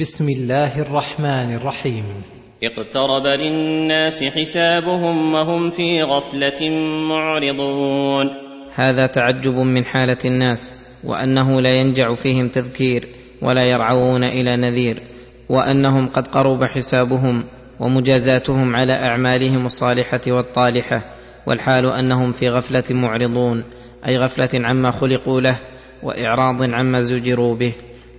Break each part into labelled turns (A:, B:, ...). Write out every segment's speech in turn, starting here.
A: بسم الله الرحمن الرحيم.
B: اقترب للناس حسابهم وهم في غفلة معرضون.
C: هذا تعجب من حالة الناس وأنه لا ينجع فيهم تذكير ولا يرعون إلى نذير وأنهم قد قرب حسابهم ومجازاتهم على أعمالهم الصالحة والطالحة والحال أنهم في غفلة معرضون أي غفلة عما خلقوا له وإعراض عما زجروا به.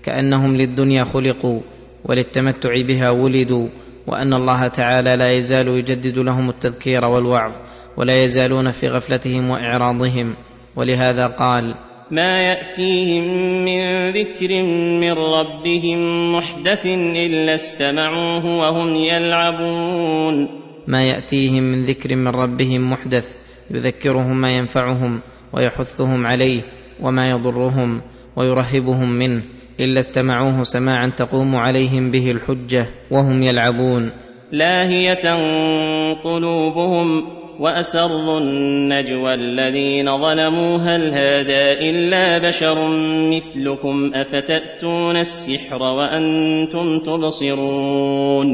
C: كأنهم للدنيا خلقوا وللتمتع بها ولدوا وأن الله تعالى لا يزال يجدد لهم التذكير والوعظ ولا يزالون في غفلتهم وإعراضهم. ولهذا قال
B: ما يأتيهم من ذكر من ربهم محدث إلا استمعوه وهم يلعبون.
C: ما يأتيهم من ذكر من ربهم محدث يذكرهم ما ينفعهم ويحثهم عليه وما يضرهم ويرهبهم منه. إلا استمعوه سماعا تقوم عليهم به الحجة وهم يلعبون.
B: لاهية قلوبهم وأسروا النجوى الذين ظلموا. هل هذا إلا بشر مثلكم؟ أفتأتون السحر وأنتم تبصرون.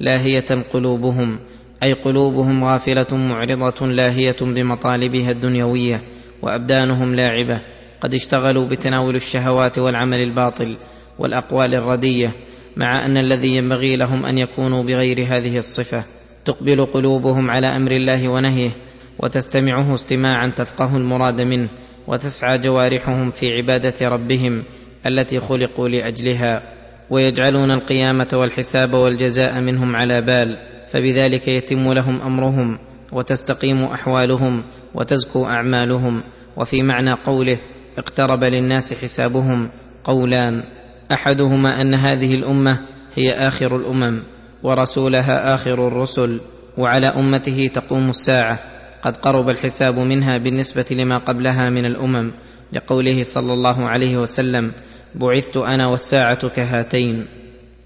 C: لاهية قلوبهم أي قلوبهم غافلة معرضة لاهية بمطالبها الدنيوية وأبدانهم لاعبة. قد اشتغلوا بتناول الشهوات والعمل الباطل والأقوال الردية مع أن الذي ينبغي لهم أن يكونوا بغير هذه الصفة. تقبل قلوبهم على أمر الله ونهيه وتستمعه استماعا تفقه المراد منه وتسعى جوارحهم في عبادة ربهم التي خلقوا لأجلها. ويجعلون القيامة والحساب والجزاء منهم على بال فبذلك يتم لهم أمرهم وتستقيم أحوالهم وتزكو أعمالهم. وفي معنى قوله اقترب للناس حسابهم قولان أحدهما أن هذه الأمة هي آخر الأمم ورسولها آخر الرسل وعلى أمته تقوم الساعة قد قرب الحساب منها بالنسبة لما قبلها من الأمم لقوله صلى الله عليه وسلم بعثت أنا والساعة كهاتين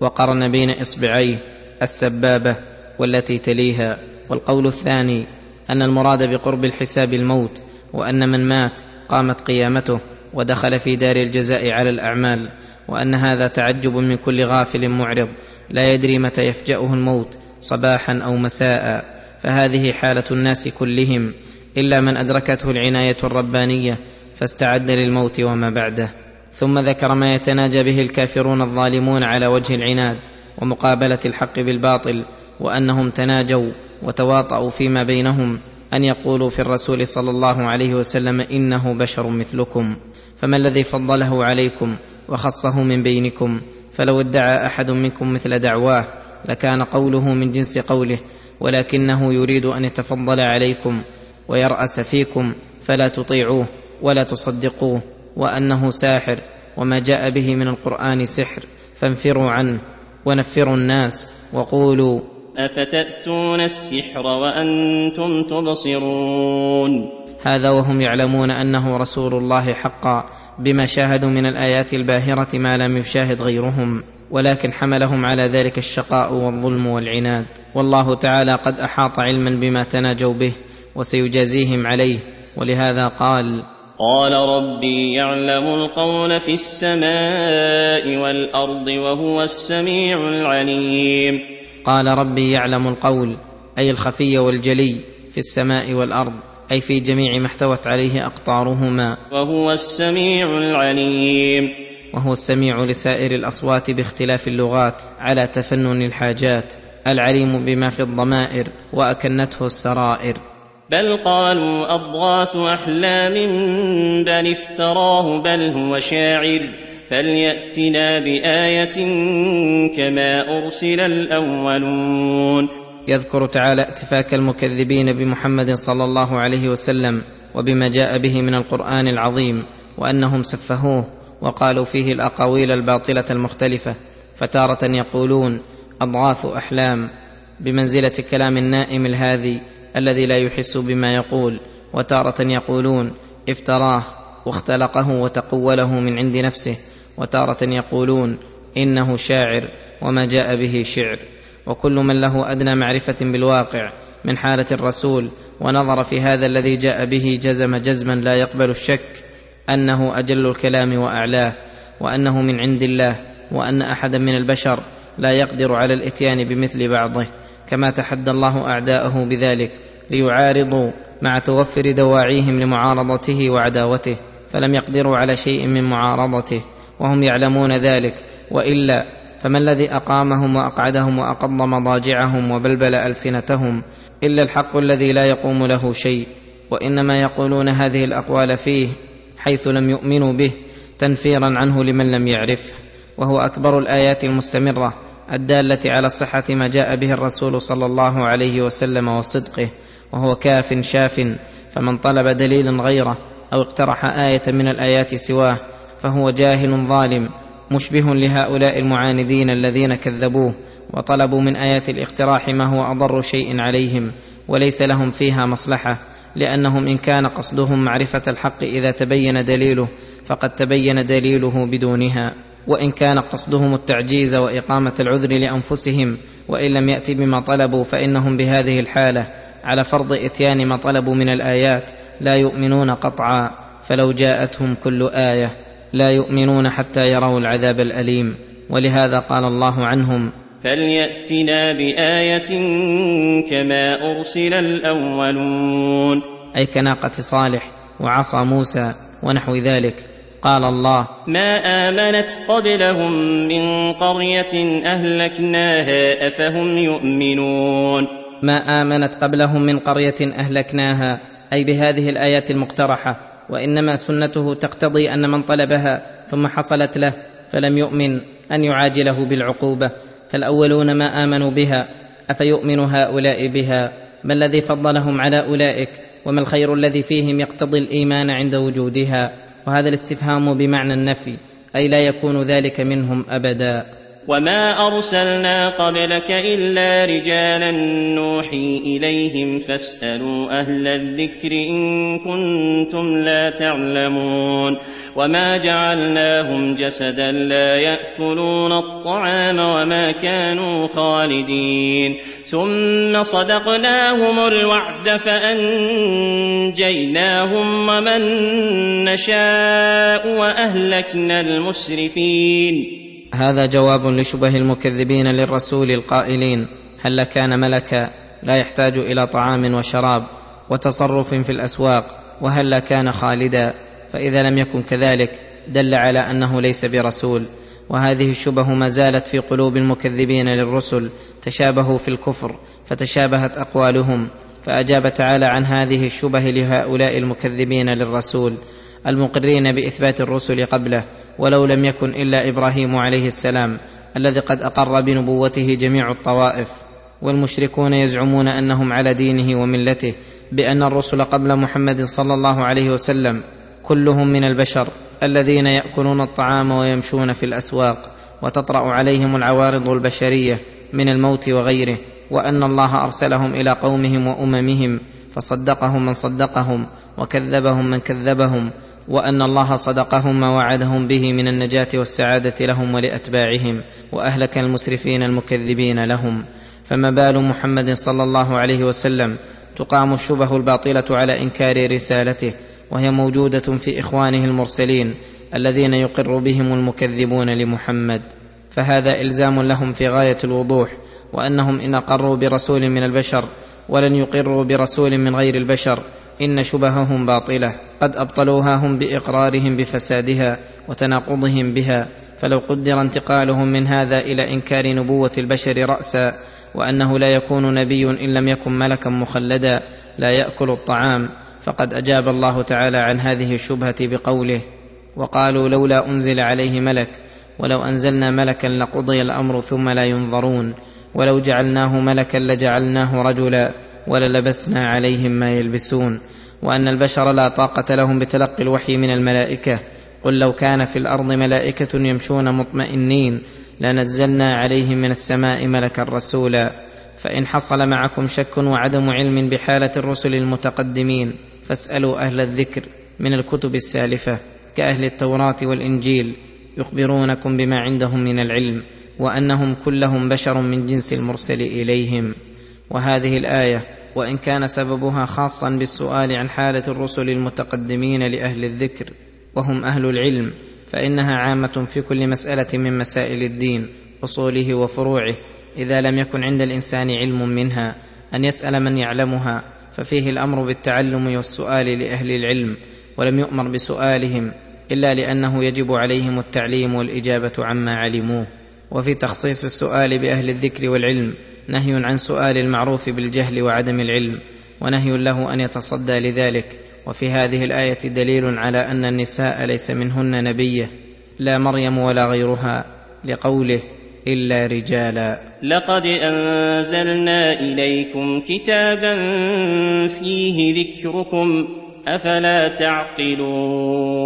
C: وقرن بين اصبعيه السبابة والتي تليها والقول الثاني أن المراد بقرب الحساب الموت وأن من مات قامت قيامته ودخل في دار الجزاء على الأعمال وأن هذا تعجب من كل غافل معرض لا يدري متى يفجأه الموت صباحا أو مساء. فهذه حالة الناس كلهم إلا من أدركته العناية الربانية فاستعد للموت وما بعده. ثم ذكر ما يتناجى به الكافرون الظالمون على وجه العناد ومقابلة الحق بالباطل وأنهم تناجوا وتواطؤوا فيما بينهم أن يقولوا في الرسول صلى الله عليه وسلم إنه بشر مثلكم فما الذي فضله عليكم وخصه من بينكم؟ فلو ادعى أحد منكم مثل دعواه لكان قوله من جنس قوله ولكنه يريد أن يتفضل عليكم ويرأس فيكم فلا تطيعوه ولا تصدقوه وأنه ساحر وما جاء به من القرآن سحر فانفروا عنه ونفروا الناس وقولوا
B: أفتأتون السحر وأنتم تبصرون؟
C: هذا وهم يعلمون أنه رسول الله حقا بما شاهدوا من الآيات الباهرة ما لم يشاهد غيرهم ولكن حملهم على ذلك الشقاء والظلم والعناد. والله تعالى قد أحاط علما بما تناجوا به وسيجازيهم عليه ولهذا قال
B: قال ربي يعلم القول في السماء والأرض وهو السميع العليم.
C: قال ربي يعلم القول أي الخفي والجلي في السماء والأرض أي في جميع ما احتوت عليه أقطارهما.
B: وهو السميع العليم.
C: وهو السميع لسائر الأصوات باختلاف اللغات على تفنن الحاجات العليم بما في الضمائر وأكنته السرائر.
B: بل قالوا أضغاث أحلام بل افتراه بل هو شاعر. فلياتنا بايه كما ارسل الاولون
C: يذكر تعالى اتفاك المكذبين بمحمد صلى الله عليه وسلم وبما جاء به من القرآن العظيم وأنهم سفهوه وقالوا فيه الأقاويل الباطلة المختلفة فتارة يقولون اضغاث أحلام بمنزلة كلام النائم الهادي الذي لا يحس بما يقول وتارة يقولون افتراه واختلقه وتقوله من عند نفسه وتارة يقولون إنه شاعر وما جاء به شعر. وكل من له أدنى معرفة بالواقع من حالة الرسول ونظر في هذا الذي جاء به جزم جزما لا يقبل الشك أنه أجل الكلام وأعلاه وأنه من عند الله وأن احدا من البشر لا يقدر على الإتيان بمثل بعضه. كما تحدى الله أعداءه بذلك ليعارضوا مع توفر دواعيهم لمعارضته وعداوته فلم يقدروا على شيء من معارضته. وهم يعلمون ذلك وإلا فما الذي أقامهم وأقعدهم وأقض مضاجعهم وبلبل ألسنتهم؟ إلا الحق الذي لا يقوم له شيء وإنما يقولون هذه الأقوال فيه حيث لم يؤمنوا به تنفيرا عنه لمن لم يعرفه وهو أكبر الآيات المستمرة الدالة على صحه ما جاء به الرسول صلى الله عليه وسلم وصدقه وهو كاف شاف فمن طلب دليلا غيره أو اقترح آية من الآيات سواه فهو جاهل ظالم مشبه لهؤلاء المعاندين الذين كذبوه وطلبوا من آيات الاقتراح ما هو أضر شيء عليهم وليس لهم فيها مصلحة لأنهم إن كان قصدهم معرفة الحق إذا تبين دليله فقد تبين دليله بدونها. وإن كان قصدهم التعجيز وإقامة العذر لأنفسهم وإن لم يأت بما طلبوا فإنهم بهذه الحالة. على فرض إتيان ما طلبوا من الآيات لا يؤمنون قطعا. فلو جاءتهم كل آية. لا يؤمنون حتى يروا العذاب الأليم. ولهذا قال الله عنهم
B: فلياتنا بايه كما ارسل الاولون.
C: أي كناقة صالح وعصا موسى ونحو ذلك. قال الله
B: ما آمنت قبلهم من قرية أهلكناها أفهم يؤمنون.
C: ما آمنت قبلهم من قرية أهلكناها أي بهذه الآيات المقترحة. وإنما سنته تقتضي أن من طلبها ثم حصلت له فلم يؤمن أن يعاجله بالعقوبة فالأولون ما آمنوا بها أفيؤمن هؤلاء بها؟ ما الذي فضلهم على أولئك؟ وما الخير الذي فيهم يقتضي الإيمان عند وجودها؟ وهذا الاستفهام بمعنى النفي أي لا يكون ذلك منهم أبدا.
B: وما ارسلنا قبلك الا رجالا نوحي اليهم فاسالوا أهل الذكر ان كنتم لا تعلمون وما جعلناهم جسدا لا ياكلون الطعام وما كانوا خالدين ثم صدقناهم الوعد فانجيناهم ومن نشاء واهلكنا المسرفين
C: هذا جواب لشبه المكذبين للرسول القائلين هل كان ملكا لا يحتاج إلى طعام وشراب وتصرف في الأسواق وهل كان خالدا؟ فإذا لم يكن كذلك دل على أنه ليس برسول. وهذه الشبه ما زالت في قلوب المكذبين للرسل تشابهوا في الكفر فتشابهت أقوالهم. فأجاب تعالى عن هذه الشبه لهؤلاء المكذبين للرسول. المقرين بإثبات الرسل قبله ولو لم يكن إلا إبراهيم عليه السلام الذي قد أقر بنبوته جميع الطوائف. والمشركون يزعمون أنهم على دينه وملته بأن الرسل قبل محمد صلى الله عليه وسلم كلهم من البشر الذين يأكلون الطعام ويمشون في الأسواق وتطرأ عليهم العوارض البشرية من الموت وغيره وأن الله أرسلهم إلى قومهم وأممهم فصدقهم من صدقهم وكذبهم من كذبهم وأن الله صدقهم ما وعدهم به من النجاة والسعادة لهم ولأتباعهم وأهلك المسرفين المكذبين لهم. فما بال محمد صلى الله عليه وسلم تقام الشبه الباطلة على إنكار رسالته وهي موجودة في إخوانه المرسلين الذين يقر بهم المكذبون لمحمد. فهذا إلزام لهم في غاية الوضوح وأنهم إن اقروا برسول من البشر ولن يقروا برسول من غير البشر إن شبههم باطلة قد أبطلوها هم بإقرارهم بفسادها وتناقضهم بها فلو قدر انتقالهم من هذا إلى إنكار نبوة البشر رأسا وأنه لا يكون نبي إن لم يكن ملكا مخلدا لا يأكل الطعام فقد أجاب الله تعالى عن هذه الشبهة بقوله وقالوا لولا أنزل عليه ملك ولو أنزلنا ملكا لقضي الأمر ثم لا ينظرون ولو جعلناه ملكا لجعلناه رجلا وللبسنا عليهم ما يلبسون. وأن البشر لا طاقة لهم بتلقي الوحي من الملائكة. قل لو كان في الأرض ملائكة يمشون مطمئنين لنزلنا عليهم من السماء ملكا رسولا. فإن حصل معكم شك وعدم علم بحالة الرسل المتقدمين فاسألوا أهل الذكر من الكتب السالفة كأهل التوراة والإنجيل يخبرونكم بما عندهم من العلم وأنهم كلهم بشر من جنس المرسل إليهم. وهذه الآية وإن كان سببها خاصا بالسؤال عن حالة الرسل المتقدمين لأهل الذكر وهم أهل العلم فإنها عامة في كل مسألة من مسائل الدين أصوله وفروعه إذا لم يكن عند الإنسان علم منها أن يسأل من يعلمها ففيه الأمر بالتعلم والسؤال لأهل العلم ولم يؤمر بسؤالهم إلا لأنه يجب عليهم التعليم والإجابة عما علموه. وفي تخصيص السؤال بأهل الذكر والعلم نهي عن سؤال المعروف بالجهل وعدم العلم ونهي له أن يتصدى لذلك. وفي هذه الآية دليل على أن النساء ليس منهن نبيه لا مريم ولا غيرها لقوله إلا رجالا.
B: لقد أنزلنا إليكم كتابا فيه ذكركم أفلا تعقلون.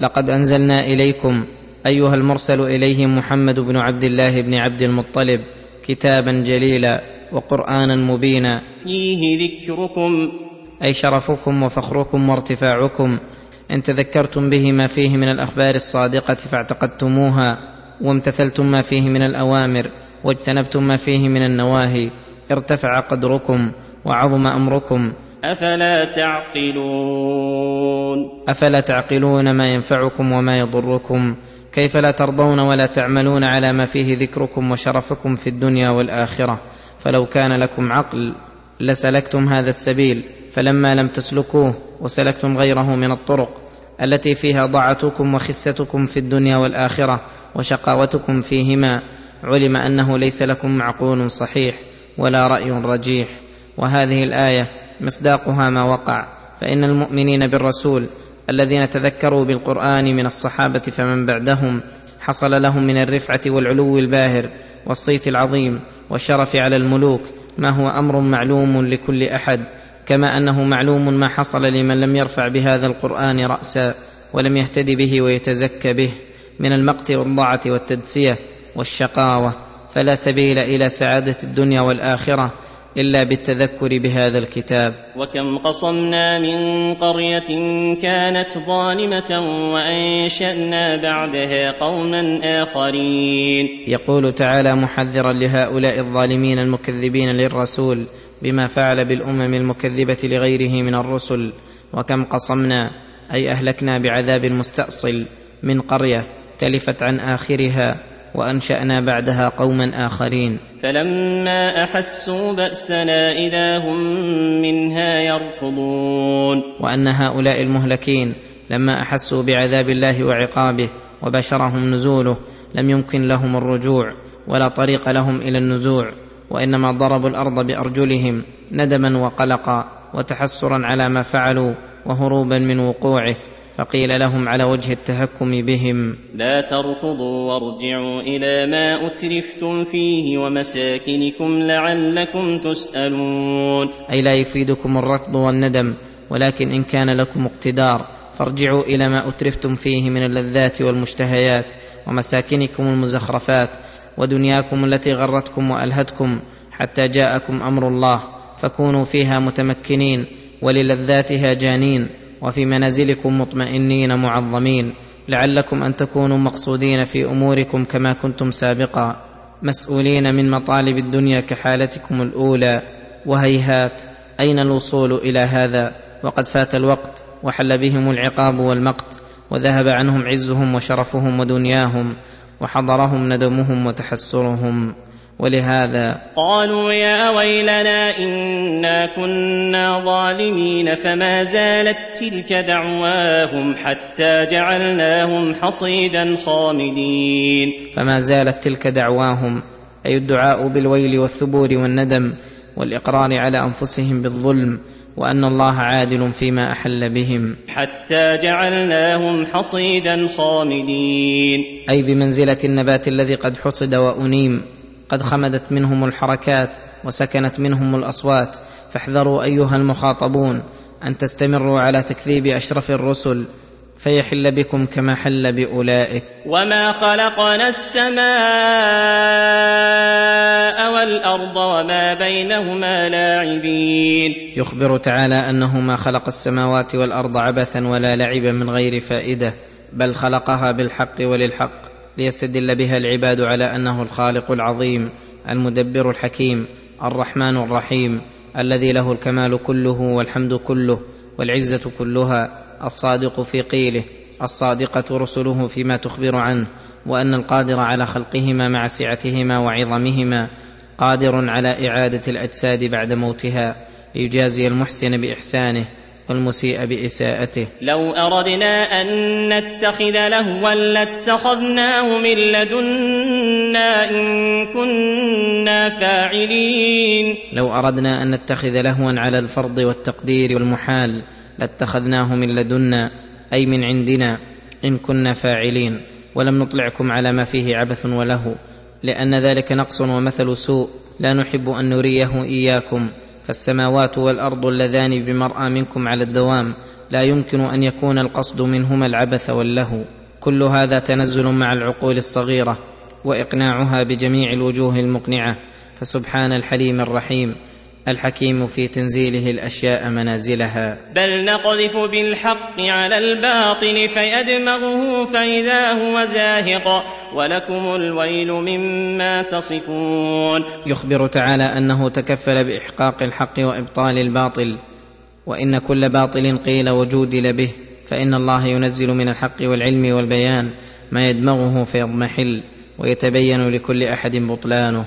C: لقد أنزلنا إليكم أيها المرسل اليهم محمد بن عبد الله بن عبد المطلب كتابا جليلا وقرانا مبينا.
B: فيه ذكركم.
C: أي شرفكم وفخركم وارتفاعكم. إن تذكرتم به ما فيه من الأخبار الصادقة فاعتقدتموها وامتثلتم ما فيه من الأوامر واجتنبتم ما فيه من النواهي. ارتفع قدركم وعظم أمركم.
B: أفلا تعقلون؟
C: أفلا تعقلون ما ينفعكم وما يضركم؟ كيف لا ترضون ولا تعملون على ما فيه ذكركم وشرفكم في الدنيا والآخرة؟ فلو كان لكم عقل لسلكتم هذا السبيل فلما لم تسلكوه وسلكتم غيره من الطرق التي فيها ضاعتكم وخستكم في الدنيا والآخرة وشقاوتكم فيهما علم أنه ليس لكم معقول صحيح ولا رأي رجيح. وهذه الآية مصداقها ما وقع فإن المؤمنين بالرسول الذين تذكروا بالقرآن من الصحابة فمن بعدهم حصل لهم من الرفعة والعلو الباهر والصيت العظيم والشرف على الملوك ما هو أمر معلوم لكل أحد كما أنه معلوم ما حصل لمن لم يرفع بهذا القرآن رأسا ولم يهتد به ويتزكى به من المقت والضعة والتدسية والشقاوة فلا سبيل إلى سعادة الدنيا والآخرة إلا بالتذكر بهذا الكتاب.
B: وكم قصمنا من قرية كانت ظالمة وأنشأنا بعدها قوما آخرين.
C: يقول تعالى محذرا لهؤلاء الظالمين المكذبين للرسول بما فعل بالأمم المكذبة لغيره من الرسل. وكم قصمنا أي أهلكنا بعذاب مستأصل من قرية تلفت عن آخرها وأنشأنا بعدها قوما آخرين.
B: فلما أحسوا بأسنا إذا هم منها يركضون.
C: وأن هؤلاء المهلكين لما أحسوا بعذاب الله وعقابه وبشرهم نزوله لم يمكن لهم الرجوع ولا طريق لهم إلى النزوع وإنما ضربوا الأرض بأرجلهم ندما وقلقا وتحسرا على ما فعلوا وهروبا من وقوعه. فقيل لهم على وجه التهكم بهم.
B: لا تركضوا وارجعوا إلى ما أترفتم فيه ومساكنكم لعلكم تسألون.
C: أي لا يفيدكم الركض والندم ولكن إن كان لكم اقتدار فارجعوا إلى ما أترفتم فيه من اللذات والمشتهيات ومساكنكم المزخرفات ودنياكم التي غرتكم وألهتكم حتى جاءكم أمر الله فكونوا فيها متمكنين وللذاتها جانين. وفي منازلكم مطمئنين معظمين لعلكم أن تكونوا مقصودين في أموركم كما كنتم سابقا مسؤولين من مطالب الدنيا كحالتكم الأولى. وهيهات أين الوصول إلى هذا؟ وقد فات الوقت وحل بهم العقاب والمقت وذهب عنهم عزهم وشرفهم ودنياهم وحضرهم ندمهم وتحسرهم. ولهذا
B: قالوا يا ويلنا إنا كنا ظالمين فما زالت تلك دعواهم حتى جعلناهم حصيدا خامدين.
C: فما زالت تلك دعواهم أي الدعاء بالويل والثبور والندم والإقرار على أنفسهم بالظلم وأن الله عادل فيما أحل بهم.
B: حتى جعلناهم حصيدا خامدين.
C: أي بمنزلة النبات الذي قد حصد وأنيم. قد خمدت منهم الحركات وسكنت منهم الأصوات فاحذروا أيها المخاطبون أن تستمروا على تكذيب أشرف الرسل فيحل بكم كما حل بأولئك.
B: وما خلقنا السماء والارض وما بينهما لاعبين.
C: يخبر تعالى انه ما خلق السماوات والارض عبثا ولا لعبا من غير فائده بل خلقها بالحق وللحق. ليستدل بها العباد على أنه الخالق العظيم المدبر الحكيم الرحمن الرحيم الذي له الكمال كله والحمد كله والعزة كلها الصادق في قيله الصادقة رسله فيما تخبر عنه وأن القادر على خلقهما مع سعتهما وعظمهما قادر على إعادة الأجساد بعد موتها ليجازي المحسن بإحسانه والمسيء بإساءته.
B: لو أردنا أن نتخذ لهوا لاتخذناه من لدنا إن كنا فاعلين.
C: لو أردنا أن نتخذ لهوا على الفرض والتقدير والمحال لاتخذناه من لدنا أي من عندنا إن كنا فاعلين. ولم نطلعكم على ما فيه عبث ولهو لأن ذلك نقص ومثل سوء. لا نحب أن نريه إياكم. فالسماوات والأرض اللذان بمرأى منكم على الدوام لا يمكن أن يكون القصد منهما العبث واللهو. كل هذا تنزل مع العقول الصغيرة وإقناعها بجميع الوجوه المقنعة. فسبحان الحليم الرحيم. الحكيم في تنزيله الأشياء منازلها.
B: بل نقذف بالحق على الباطل فيدمغه فإذا هو زاهق ولكم الويل مما تصفون.
C: يخبر تعالى أنه تكفل بإحقاق الحق وإبطال الباطل وإن كل باطل قيل وجودل به فإن الله ينزل من الحق والعلم والبيان ما يدمغه فيضمحل ويتبين لكل أحد بطلانه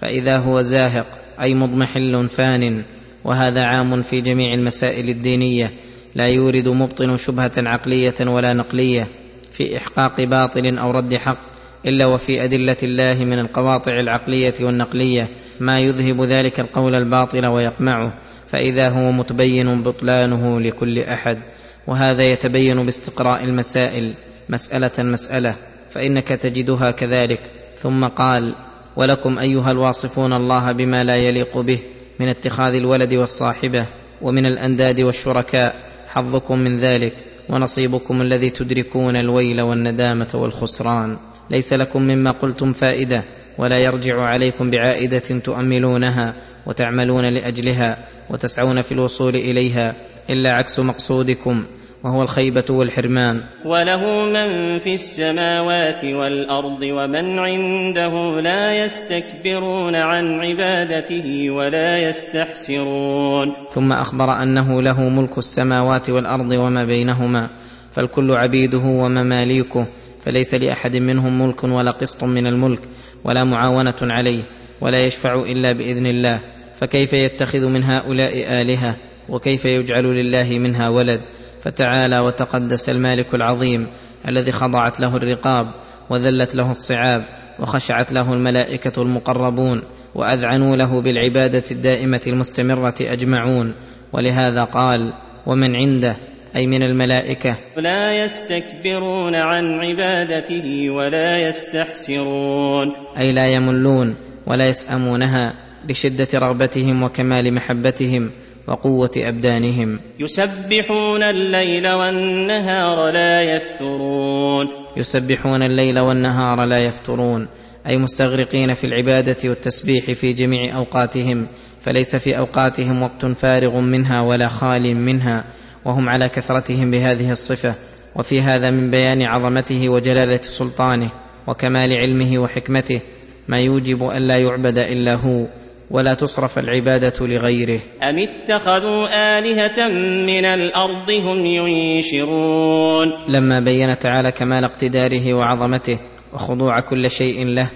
C: فإذا هو زاهق أي مضمحل فان وهذا عام في جميع المسائل الدينية لا يورد مبطن شبهة عقلية ولا نقلية في إحقاق باطل أو رد حق إلا وفي أدلة الله من القواطع العقلية والنقلية ما يذهب ذلك القول الباطل ويقمعه فإذا هو متبين بطلانه لكل أحد وهذا يتبين باستقراء المسائل مسألة مسألة فإنك تجدها كذلك ثم قال ولكم أيها الواصفون الله بما لا يليق به من اتخاذ الولد والصاحبة ومن الأنداد والشركاء حظكم من ذلك ونصيبكم الذي تدركون الويل والندامة والخسران. ليس لكم مما قلتم فائدة ولا يرجع عليكم بعائدة تؤملونها وتعملون لأجلها وتسعون في الوصول إليها إلا عكس مقصودكم. وهو الخيبة والحرمان.
B: وله من في السماوات والأرض ومن عنده لا يستكبرون عن عبادته ولا يستحسرون.
C: ثم أخبر أنه له ملك السماوات والأرض وما بينهما فالكل عبيده ومماليكه فليس لأحد منهم ملك ولا قسط من الملك ولا معاونة عليه ولا يشفع إلا بإذن الله. فكيف يتخذ من هؤلاء آلهة؟ وكيف يجعل لله منها ولد؟ فتعالى وتقدس المالك العظيم الذي خضعت له الرقاب وذلت له الصعاب وخشعت له الملائكة المقربون وأذعنوا له بالعبادة الدائمة المستمرة أجمعون. ولهذا قال ومن عنده أي من الملائكة
B: لا يستكبرون عن عبادته ولا يستحسرون.
C: أي لا يملون ولا يسأمونها لشده رغبتهم وكمال محبتهم وقوة أبدانهم.
B: يسبحون الليل والنهار لا يفترون.
C: يسبحون الليل والنهار لا يفترون. أي مستغرقين في العبادة والتسبيح في جميع أوقاتهم. فليس في أوقاتهم وقت فارغ منها ولا خال منها. وهم على كثرتهم بهذه الصفة. وفي هذا من بيان عظمته وجلالة سلطانه وكمال علمه وحكمته. ما يوجب أن لا يعبد إلا هو. ولا تصرف العبادة لغيره.
B: أم اتخذوا آلهة من الأرض هم ينشرون؟
C: لما بين تعالى كمال اقتداره وعظمته وخضوع كل شيء له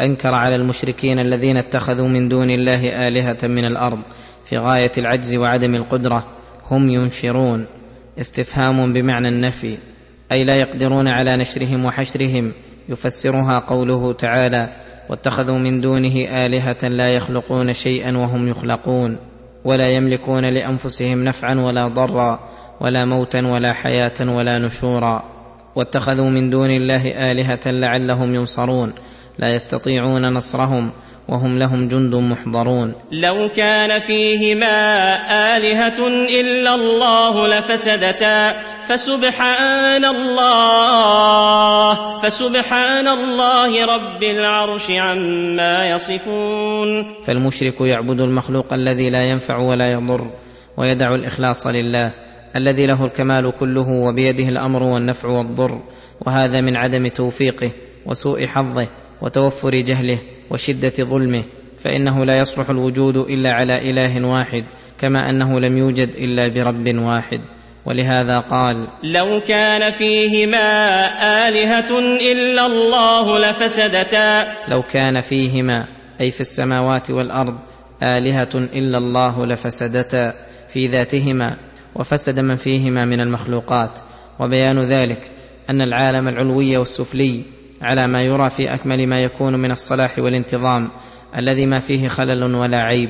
C: أنكر على المشركين الذين اتخذوا من دون الله آلهة من الأرض في غاية العجز وعدم القدرة. هم ينشرون. استفهام بمعنى النفي أي لا يقدرون على نشرهم وحشرهم يفسرها قوله تعالى واتخذوا من دونه آلهة لا يخلقون شيئا وهم يخلقون ولا يملكون لأنفسهم نفعا ولا ضرا ولا موتا ولا حياة ولا نشورا. واتخذوا من دون الله آلهة لعلهم ينصرون لا يستطيعون نصرهم وهم لهم جند محضرون.
B: لو كان فيهما آلهة إلا الله لفسدتا. فسبحان الله فسبحان الله رب العرش عما يصفون.
C: فالمشرك يعبد المخلوق الذي لا ينفع ولا يضر ويدع الإخلاص لله الذي له الكمال كله وبيده الأمر والنفع والضر. وهذا من عدم توفيقه وسوء حظه وتوفر جهله. وشدة ظلمه فإنه لا يصلح الوجود إلا على إله واحد كما أنه لم يوجد إلا برب واحد. ولهذا قال
B: لو كان فيهما آلهة إلا الله لفسدتا.
C: لو كان فيهما أي في السماوات والأرض آلهة إلا الله لفسدتا في ذاتهما وفسد من فيهما من المخلوقات. وبيان ذلك أن العالم العلوي والسفلي على ما يرى في أكمل ما يكون من الصلاح والانتظام الذي ما فيه خلل ولا عيب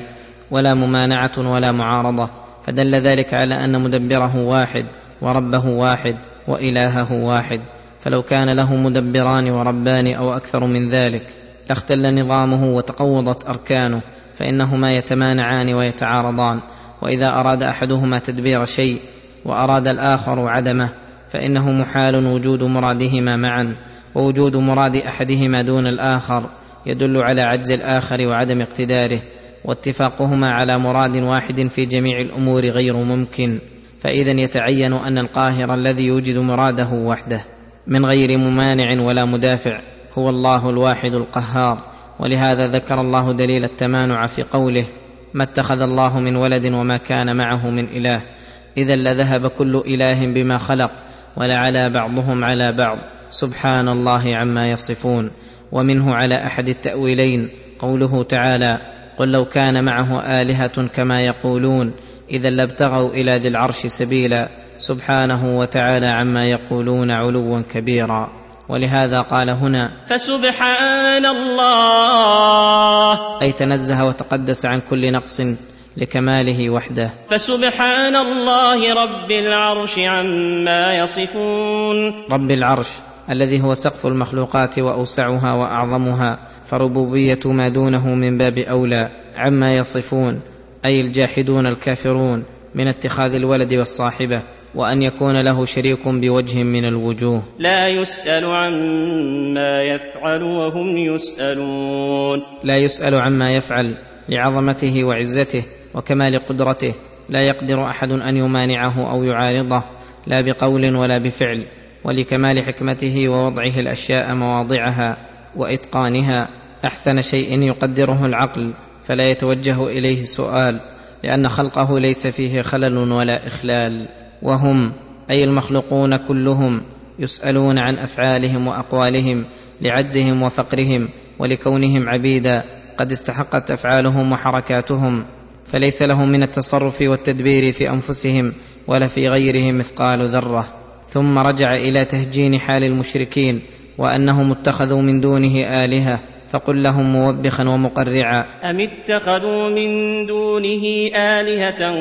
C: ولا ممانعة ولا معارضة فدل ذلك على أن مدبره واحد وربه واحد وإلهه واحد فلو كان له مدبران وربان أو أكثر من ذلك لاختل نظامه وتقوضت أركانه فإنهما يتمانعان ويتعارضان وإذا أراد أحدهما تدبير شيء وأراد الآخر عدمه فإنه محال وجود مرادهما معا. ووجود مراد أحدهما دون الآخر يدل على عجز الآخر وعدم اقتداره واتفاقهما على مراد واحد في جميع الأمور غير ممكن فإذا يتعين أن القاهر الذي يوجد مراده وحده من غير ممانع ولا مدافع هو الله الواحد القهار ولهذا ذكر الله دليل التمانع في قوله ما اتخذ الله من ولد وما كان معه من إله إذا لذهب كل إله بما خلق ولعلى بعضهم على بعض سبحان الله عما يصفون ومنه على احد التاويلين قوله تعالى قل لو كان معه الهه كما يقولون اذا لابتغوا إلى ذي العرش سبيلا سبحانه وتعالى عما يقولون علوا كبيرا ولهذا قال هنا
B: فسبحان الله
C: اي تنزه وتقدس عن كل نقص لكماله وحده
B: فسبحان الله رب العرش عما يصفون
C: رب العرش الذي هو سقف المخلوقات وأوسعها وأعظمها فربوبية ما دونه من باب أولى عما يصفون أي الجاحدون الكافرون من اتخاذ الولد والصاحبة وأن يكون له شريك بوجه من الوجوه.
B: لا يسأل عما يفعل وهم يسألون.
C: لا يسأل عما يفعل لعظمته وعزته وكمال قدرته لا يقدر أحد أن يمانعه أو يعارضه لا بقول ولا بفعل. ولكمال حكمته ووضعه الأشياء مواضعها وإتقانها. أحسن شيء يقدره العقل فلا يتوجه إليه السؤال لأن خلقه ليس فيه خلل ولا إخلال. وهم أي المخلوقون كلهم يسألون عن أفعالهم وأقوالهم لعجزهم وفقرهم ولكونهم عبيدا. قد استحقت أفعالهم وحركاتهم فليس لهم من التصرف والتدبير في أنفسهم ولا في غيرهم مثقال ذرة. ثم رجع إلى تهجين حال المشركين وأنهم اتخذوا من دونه آلهة فقل لهم موبخا ومقرعا.
B: أم اتخذوا من دونه آلهة؟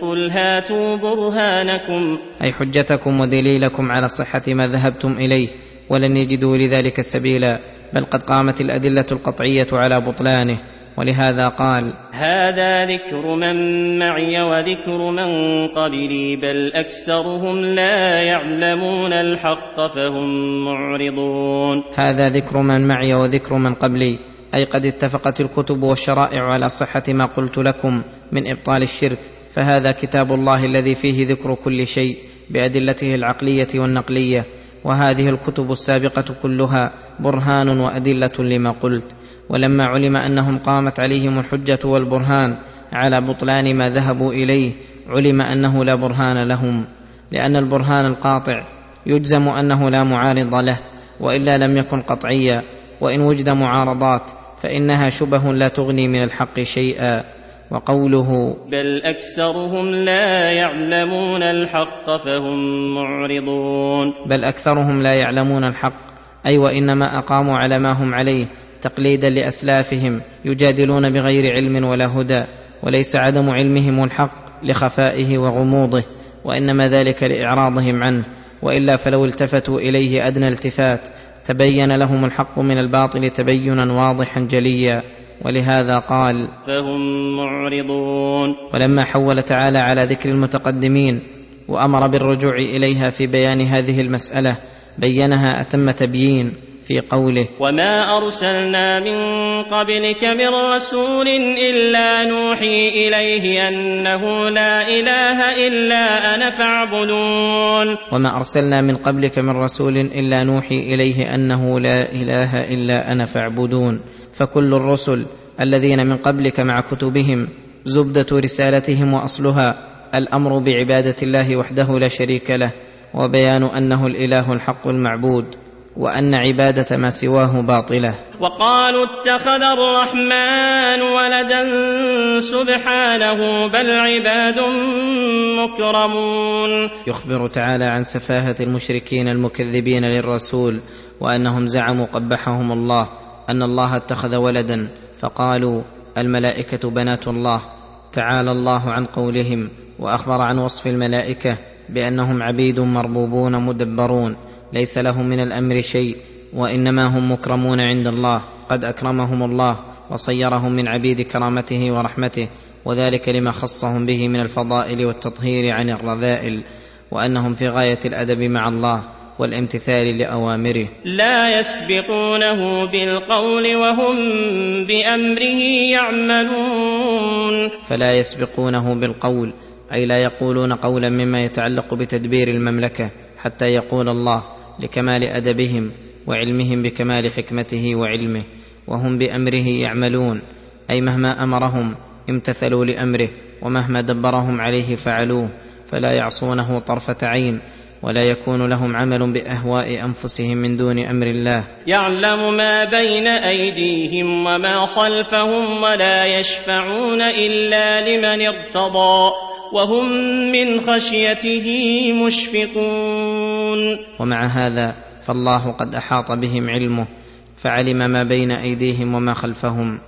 B: قل هاتوا برهانكم.
C: أي حجتكم ودليلكم على صحة ما ذهبتم إليه ولن يجدوا لذلك سبيلا بل قد قامت الأدلة القطعية على بطلانه. ولهذا قال
B: هذا ذكر من معي وذكر من قبلي بل أكثرهم لا يعلمون الحق فهم معرضون.
C: هذا ذكر من معي وذكر من قبلي أي قد اتفقت الكتب والشرائع على صحة ما قلت لكم من إبطال الشرك فهذا كتاب الله الذي فيه ذكر كل شيء بأدلته العقلية والنقلية وهذه الكتب السابقة كلها برهان وأدلة لما قلت. ولما علم أنهم قامت عليهم الحجة والبرهان على بطلان ما ذهبوا إليه علم أنه لا برهان لهم لأن البرهان القاطع يجزم أنه لا معارض له وإلا لم يكن قطعيا وإن وجد معارضات فإنها شبه لا تغني من الحق شيئا. وقوله
B: بل أكثرهم لا يعلمون الحق فهم معرضون.
C: بل أكثرهم لا يعلمون الحق أي وإنما أقاموا على ما هم عليه تقليدا لأسلافهم يجادلون بغير علم ولا هدى وليس عدم علمهم الحق لخفائه وغموضه وإنما ذلك لإعراضهم عنه. وإلا فلو التفتوا إليه أدنى التفات تبين لهم الحق من الباطل تبينا واضحا جليا. ولهذا قال
B: فهم معرضون.
C: ولما حول تعالى على ذكر المتقدمين وأمر بالرجوع إليها في بيان هذه المسألة بينها أتم تبيين. في قوله
B: وما أرسلنا من قبلك من رسول إلا نوحي إليه أنه لا إله إلا أنا فاعبدون
C: وما ارسلنا من قبلك من رسول الا نوحي اليه انه لا اله الا أنا فاعبدون فكل الرسل الذين من قبلك مع كتبهم زبده رسالتهم واصلها الامر بعباده الله وحده لا شريك له وبيان انه الاله الحق المعبود وأن عبادة ما سواه باطلة.
B: وقالوا اتخذ الرحمن ولدا سبحانه بل عباد مكرمون.
C: يخبر تعالى عن سفاهة المشركين المكذبين للرسول وأنهم زعموا قبحهم الله أن الله اتخذ ولدا فقالوا الملائكة بنات الله. تعالى الله عن قولهم وأخبر عن وصف الملائكة بأنهم عبيد مربوبون مدبرون. ليس لهم من الأمر شيء وإنما هم مكرمون عند الله قد أكرمهم الله وصيرهم من عبيد كرامته ورحمته وذلك لما خصهم به من الفضائل والتطهير عن الرذائل وأنهم في غاية الأدب مع الله والامتثال لأوامره.
B: لا يسبقونه بالقول وهم بأمره يعملون.
C: فلا يسبقونه بالقول أي لا يقولون قولا مما يتعلق بتدبير المملكة حتى يقول الله لكمال أدبهم وعلمهم بكمال حكمته وعلمه وهم بأمره يعملون أي مهما أمرهم امتثلوا لأمره ومهما دبرهم عليه فعلوه فلا يعصونه طرفة عين ولا يكون لهم عمل بأهواء أنفسهم من دون أمر الله.
B: يعلم ما بين أيديهم وما خلفهم ولا يشفعون إلا لمن ارتضى. وهم من خشيته مشفقون.
C: ومع هذا فالله قد أحاط بهم علمه فعلم ما بين أيديهم وما خلفهم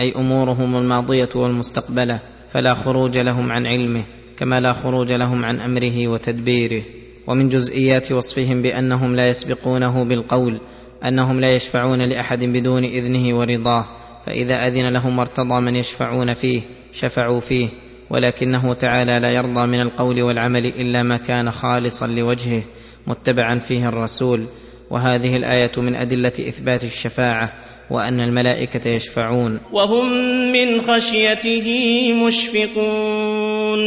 C: أي أمورهم الماضية والمستقبلة فلا خروج لهم عن علمه كما لا خروج لهم عن أمره وتدبيره. ومن جزئيات وصفهم بأنهم لا يسبقونه بالقول أنهم لا يشفعون لأحد بدون إذنه ورضاه فإذا أذن لهم وارتضى من يشفعون فيه شفعوا فيه. ولكنه تعالى لا يرضى من القول والعمل إلا ما كان خالصا لوجهه متبعا فيه الرسول. وهذه الآية من أدلة إثبات الشفاعة وأن الملائكة يشفعون.
B: وهم من خشيته مشفقون.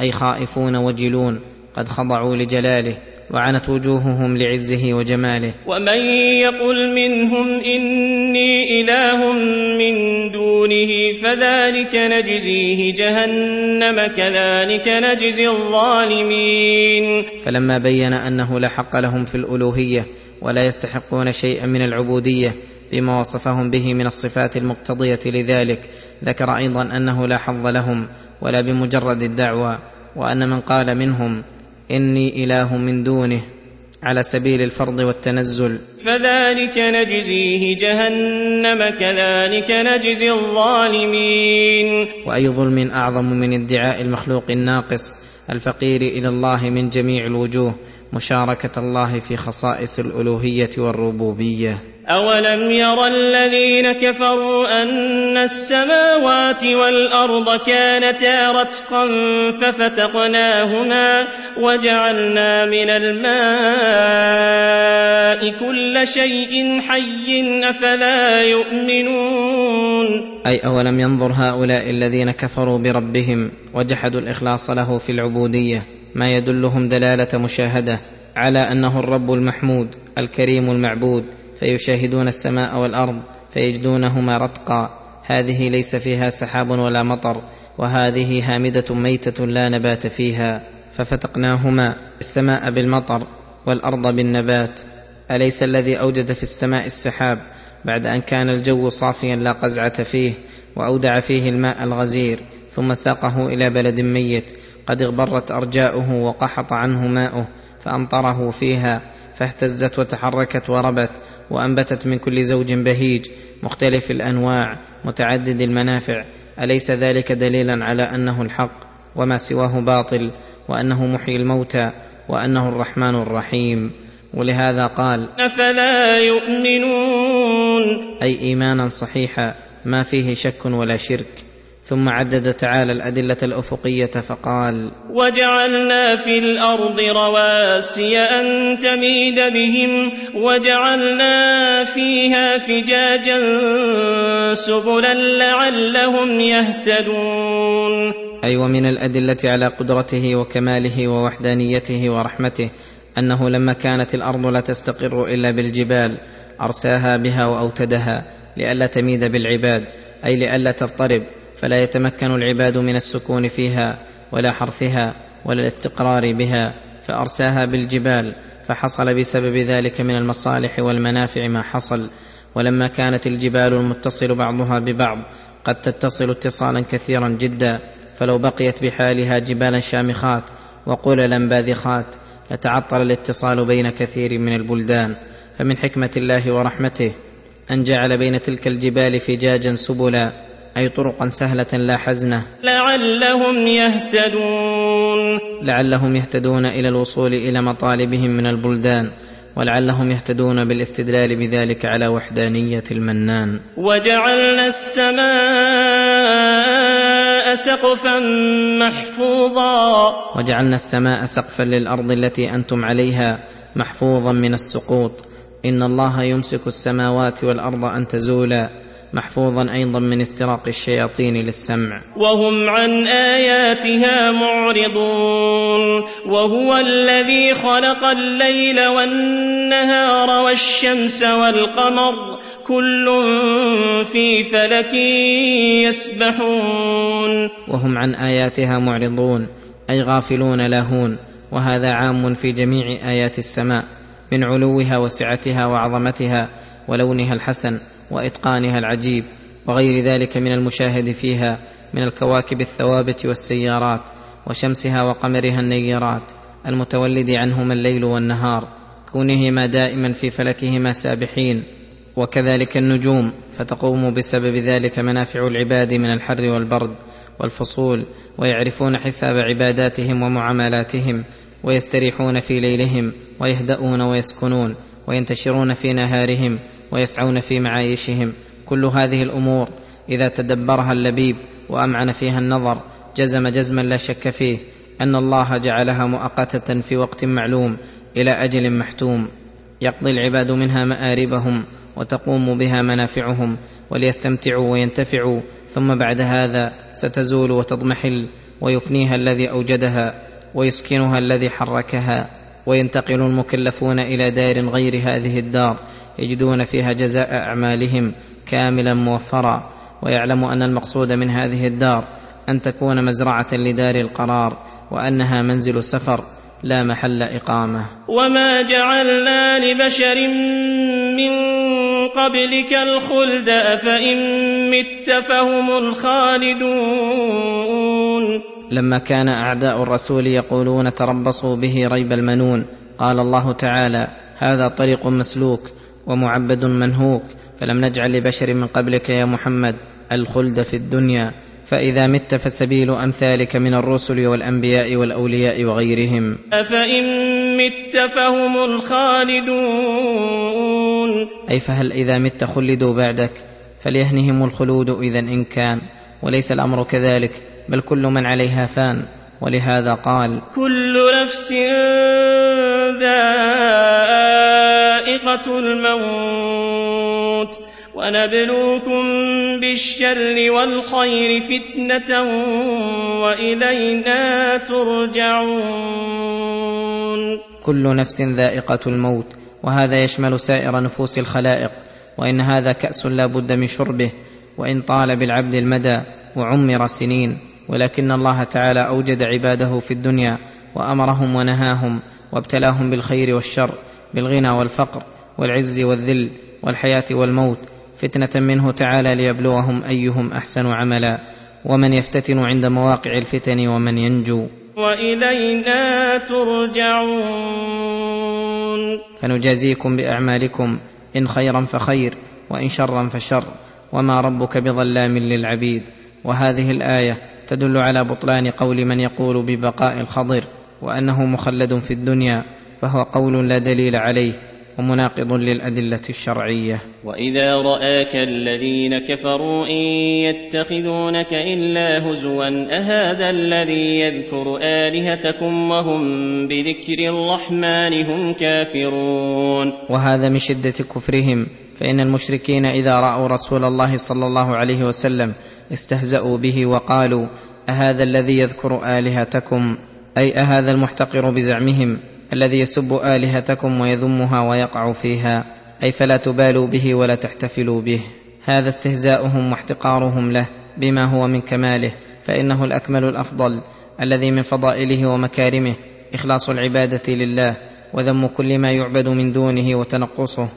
C: أي خائفون وجلون قد خضعوا لجلاله. وعنت وجوههم لعزه وجماله.
B: ومن يقل منهم إني إله من دونه فذلك نجزيه جهنم كذلك نجزي الظالمين.
C: فلما بين أنه لا حق لهم في الألوهية ولا يستحقون شيئا من العبودية بما وصفهم به من الصفات المقتضية لذلك ذكر أيضا أنه لا حظ لهم ولا بمجرد الدعوى وأن من قال منهم إني إله من دونه على سبيل الفرض والتنزل.
B: فذلك نجزيه جهنم كذلك نجزي الظالمين.
C: وأي ظلم أعظم من ادعاء المخلوق الناقص الفقير إلى الله من جميع الوجوه مشاركة الله في خصائص الألوهية والربوبية.
B: أولم ير الذين كفروا أن السماوات والأرض كانتا رتقا ففتقناهما وجعلنا من الماء كل شيء حي أفلا يؤمنون
C: أي أولم ينظر هؤلاء الذين كفروا بربهم وجحدوا الإخلاص له في العبودية ما يدلهم دلالة مشاهدة على أنه الرب المحمود الكريم المعبود فيشاهدون السماء والأرض فيجدونهما رتقا. هذه ليس فيها سحاب ولا مطر وهذه هامدة ميتة لا نبات فيها. ففتقناهما السماء بالمطر والأرض بالنبات. أليس الذي أوجد في السماء السحاب بعد أن كان الجو صافيا لا قزعة فيه وأودع فيه الماء الغزير ثم ساقه إلى بلد ميت؟ قد اغبرت أرجاؤه وقحط عنه ماؤه فأمطره فيها. فاهتزت وتحركت وربت وأنبتت من كل زوج بهيج مختلف الأنواع متعدد المنافع أليس ذلك دليلا على أنه الحق؟ وما سواه باطل وأنه محيي الموتى وأنه الرحمن الرحيم. ولهذا قال
B: أفلا يؤمنون؟
C: أي ايمانا صحيحا ما فيه شك ولا شرك. ثم عدد تعالى الأدلة الأفقية فقال
B: وجعلنا في الأرض رواسي أن تميد بهم وجعلنا فيها فجاجا سبلا لعلهم يهتدون.
C: أي ومن الأدلة على قدرته وكماله ووحدانيته ورحمته أنه لما كانت الأرض لا تستقر إلا بالجبال أرساها بها وأوتدها لئلا تميد بالعباد أي لئلا تضطرب. فلا يتمكن العباد من السكون فيها ولا حرثها ولا الاستقرار بها فأرساها بالجبال فحصل بسبب ذلك من المصالح والمنافع ما حصل. ولما كانت الجبال المتصل بعضها ببعض قد تتصل اتصالا كثيرا جدا. فلو بقيت بحالها جبالا شامخات وقللا باذخات لتعطل الاتصال بين كثير من البلدان. فمن حكمة الله ورحمته أن جعل بين تلك الجبال فجاجا سبلا. أي طرقا سهلة لا حزنه
B: لعلهم يهتدون.
C: لعلهم يهتدون إلى الوصول إلى مطالبهم من البلدان ولعلهم يهتدون بالاستدلال بذلك على وحدانية المنان.
B: وجعلنا السماء سقفا محفوظا.
C: وجعلنا السماء سقفا للأرض التي أنتم عليها محفوظا من السقوط. إن الله يمسك السماوات والأرض أن تزولا. محفوظا أيضا من استراق الشياطين للسمع.
B: وهم عن آياتها معرضون. وهو الذي خلق الليل والنهار والشمس والقمر. كل في فلك يسبحون.
C: وهم عن آياتها معرضون أي غافلون لاهون وهذا عام في جميع آيات السماء من علوها وسعتها وعظمتها ولونها الحسن. وإتقانها العجيب وغير ذلك من المشاهد فيها من الكواكب الثوابت والسيارات وشمسها وقمرها النيرات المتولد عنهما الليل والنهار كونهما دائما في فلكهما سابحين وكذلك النجوم فتقوم بسبب ذلك منافع العباد من الحر والبرد والفصول ويعرفون حساب عباداتهم ومعاملاتهم ويستريحون في ليلهم ويهدؤون ويسكنون وينتشرون في نهارهم ويسعون في معايشهم. كل هذه الأمور إذا تدبرها اللبيب وأمعن فيها النظر جزم جزما لا شك فيه أن الله جعلها مؤقتة في وقت معلوم إلى أجل محتوم. يقضي العباد منها مآربهم وتقوم بها منافعهم وليستمتعوا وينتفعوا ثم بعد هذا ستزول وتضمحل ويفنيها الذي أوجدها ويسكنها الذي حركها وينتقل المكلفون إلى دار غير هذه الدار يجدون فيها جزاء أعمالهم كاملا موفرا ويعلم أن المقصود من هذه الدار أن تكون مزرعة لدار القرار وأنها منزل سفر لا محل إقامة.
B: وما جعلنا لبشر من قبلك الخلد أفإن مت فهم الخالدون.
C: لما كان أعداء الرسول يقولون تربصوا به ريب المنون قال الله تعالى هذا طريق مسلوك. ومعبد منهوك فلم نجعل لبشر من قبلك يا محمد الخلد في الدنيا. فإذا مت فسبيل أمثالك من الرسل والأنبياء والأولياء وغيرهم.
B: أفإن مت فهم الخالدون.
C: أي فهل إذا مت خلدوا بعدك؟ فليهنهم الخلود إذا إن كان. وليس الأمر كذلك بل كل من عليها فان. ولهذا قال
B: كل نفس ذائقة الموت ونبلوكم بالشر والخير فتنة وإلينا ترجعون.
C: كل نفس ذائقة الموت وهذا يشمل سائر نفوس الخلائق وإن هذا كأس لا بد من شربه وإن طال بالعبد المدى وعمر سنين ولكن الله تعالى أوجد عباده في الدنيا وأمرهم ونهاهم وابتلاهم بالخير والشر. بالغنى والفقر والعز والذل والحياة والموت فتنة منه تعالى ليبلوهم أيهم أحسن عملا ومن يفتتن عند مواقع الفتن ومن ينجو.
B: وإلينا ترجعون.
C: فنجازيكم بأعمالكم إن خيرا فخير وإن شرا فشر وما ربك بظلام للعبيد. وهذه الآية تدل على بطلان قول من يقول ببقاء الخضر وأنه مخلد في الدنيا فهو قول لا دليل عليه ومناقض للأدلة الشرعية.
B: وإذا رآك الذين كفروا إن يتخذونك إلا هزوا أهذا الذي يذكر آلهتكم وهم بذكر الرحمن هم كافرون؟
C: وهذا من شدة كفرهم فإن المشركين إذا رأوا رسول الله صلى الله عليه وسلم استهزأوا به وقالوا أهذا الذي يذكر آلهتكم أي أهذا المحتقر بزعمهم؟ الذي يسب آلهتكم ويذمها ويقع فيها أي فلا تبالوا به ولا تحتفلوا به. هذا استهزاؤهم واحتقارهم له بما هو من كماله فإنه الأكمل الأفضل الذي من فضائله ومكارمه. إخلاص العبادة لله وذم كل ما يعبد من دونه وتنقصه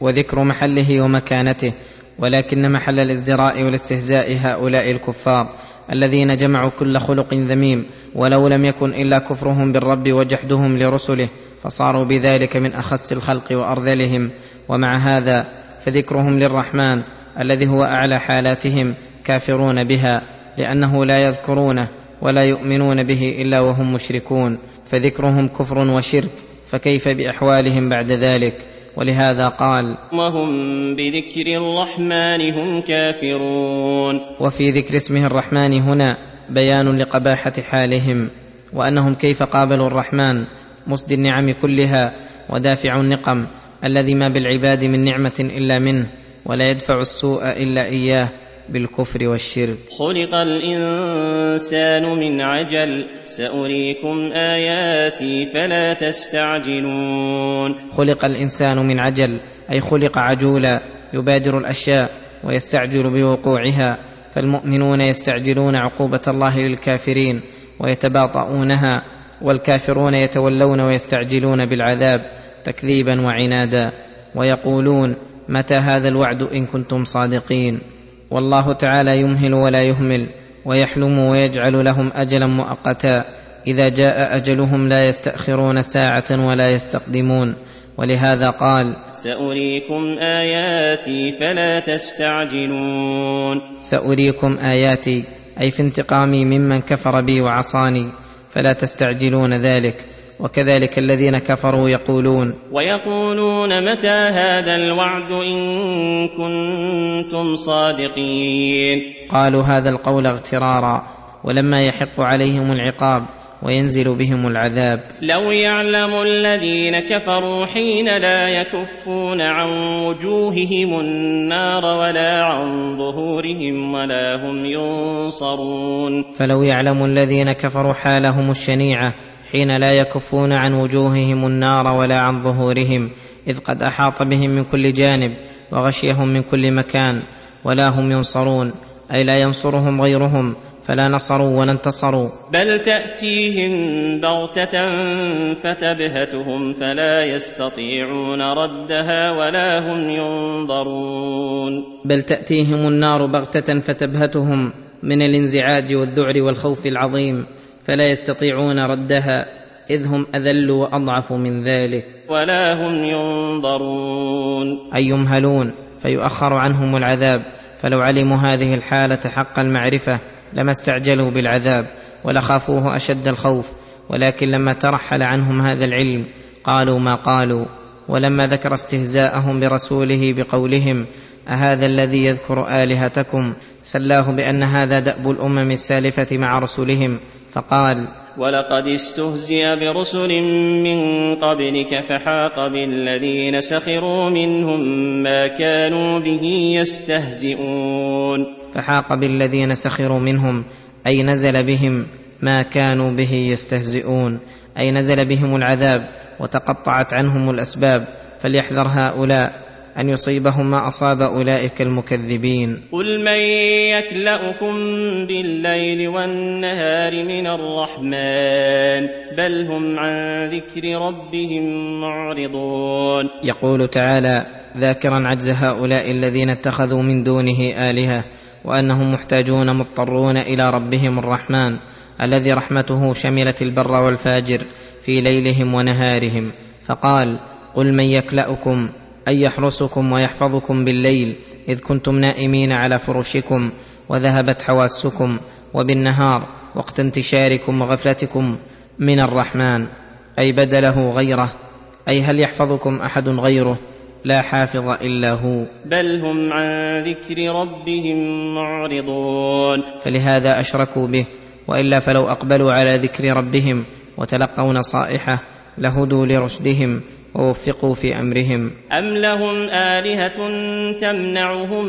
C: وذكر محله ومكانته ولكن محل الازدراء والاستهزاء هؤلاء الكفار. الذين جمعوا كل خلق ذميم ولو لم يكن إلا كفرهم بالرب وجحدهم لرسله فصاروا بذلك من أخس الخلق وأرذلهم. ومع هذا فذكرهم للرحمن الذي هو أعلى حالاتهم كافرون بها لأنه لا يذكرونه ولا يؤمنون به إلا وهم مشركون. فذكرهم كفر وشرك فكيف بأحوالهم بعد ذلك؟ ولهذا قال
B: وهم بذكر الرحمن هم كافرون.
C: وفي ذكر اسمه الرحمن هنا بيان لقباحة حالهم وأنهم كيف قابلوا الرحمن مسدي النعم كلها ودافع النقم الذي ما بالعباد من نعمة إلا منه ولا يدفع السوء إلا إياه. بالكفر والشرك.
B: خلق الإنسان من عجل سأريكم آياتي فلا تستعجلون.
C: خلق الإنسان من عجل أي خلق عجولا يبادر الأشياء ويستعجل بوقوعها فالمؤمنون يستعجلون عقوبة الله للكافرين ويتباطؤونها والكافرون يتولون ويستعجلون بالعذاب تكذيبا وعنادا ويقولون متى هذا الوعد إن كنتم صادقين. والله تعالى يمهل ولا يهمل ويحلم ويجعل لهم أجلا مؤقتا إذا جاء أجلهم لا يستأخرون ساعة ولا يستقدمون ولهذا قال
B: سأريكم آياتي فلا تستعجلون
C: سأريكم آياتي أي في انتقامي ممن كفر بي وعصاني فلا تستعجلون ذلك. وكذلك الذين كفروا يقولون
B: ويقولون متى هذا الوعد إن كنتم صادقين؟
C: قالوا هذا القول اغترارا ولما يحق عليهم العقاب وينزل بهم العذاب.
B: لو يعلم الذين كفروا حين لا يكفون عن وجوههم النار ولا عن ظهورهم ولا هم ينصرون.
C: فلو يعلم الذين كفروا حالهم الشنيعة حين لا يكفون عن وجوههم النار ولا عن ظهورهم إذ قد أحاط بهم من كل جانب وغشيهم من كل مكان ولا هم ينصرون أي لا ينصرهم غيرهم فلا نصروا ولا انتصروا
B: بل تأتيهم بغتة فتبهتهم فلا يستطيعون ردها ولا هم ينظرون.
C: بل تأتيهم النار بغتة فتبهتهم من الانزعاج والذعر والخوف العظيم فلا يستطيعون ردها إذ هم أذل وأضعف من ذلك.
B: ولا هم ينظرون.
C: أي يمهلون فيؤخر عنهم العذاب. فلو علموا هذه الحالة حق المعرفة لما استعجلوا بالعذاب ولخافوه أشد الخوف. ولكن لما ترحل عنهم هذا العلم قالوا ما قالوا. ولما ذكر استهزاءهم برسوله بقولهم أهذا الذي يذكر آلهتكم؟ سلاه بأن هذا دأب الأمم السالفة مع رسلهم فقال
B: ولقد استهزئ برسل من قبلك فحاق بالذين سخروا منهم ما كانوا به يستهزئون.
C: فحاق بالذين سخروا منهم أي نزل بهم ما كانوا به يستهزئون أي نزل بهم العذاب وتقطعت عنهم الأسباب فليحذر هؤلاء أن يصيبهم ما أصاب أولئك المكذبين.
B: قل من يكلأكم بالليل والنهار من الرحمن بل هم عن ذكر ربهم معرضون.
C: يقول تعالى ذاكرا عجز هؤلاء الذين اتخذوا من دونه آلهة وأنهم محتاجون مضطرون إلى ربهم الرحمن الذي رحمته شملت البر والفاجر في ليلهم ونهارهم. فقال قل من يكلأكم أن يحرسكم ويحفظكم بالليل إذ كنتم نائمين على فرشكم وذهبت حواسكم وبالنهار وقت انتشاركم وغفلتكم من الرحمن. أي بدله غيره. أي هل يحفظكم أحد غيره؟ لا حافظ إلا هو.
B: بل هم عن ذكر ربهم معرضون.
C: فلهذا أشركوا به. وإلا فلو أقبلوا على ذكر ربهم وتلقوا نصائحه لهدوا لرشدهم ووفقوا في أمرهم.
B: أم لهم آلهة تمنعهم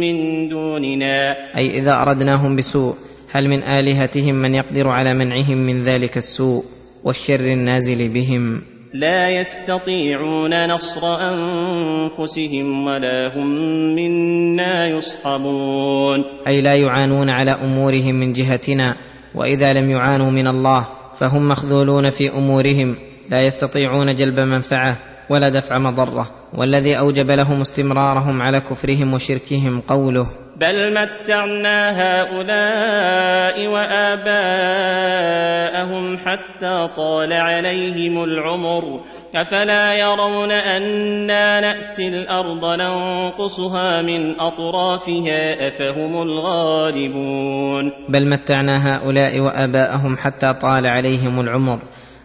B: من دوننا؟
C: أي إذا أردناهم بسوء هل من آلهتهم من يقدر على منعهم من ذلك السوء والشر النازل بهم؟
B: لا يستطيعون نصر أنفسهم ولا هم منا يصحبون.
C: أي لا يعانون على أمورهم من جهتنا وإذا لم يعانوا من الله فهم مخذولون في أمورهم لا يستطيعون جلب منفعه ولا دفع مضره والذي أوجب لهم استمرارهم على كفرهم وشركهم قوله
B: بل متعنا هؤلاء وآباءهم حتى طال عليهم العمر. أفلا يرون أنا نأتي الأرض ننقصها من أطرافها؟ أفهم الغالبون.
C: بل متعنا هؤلاء وآباءهم حتى طال عليهم العمر.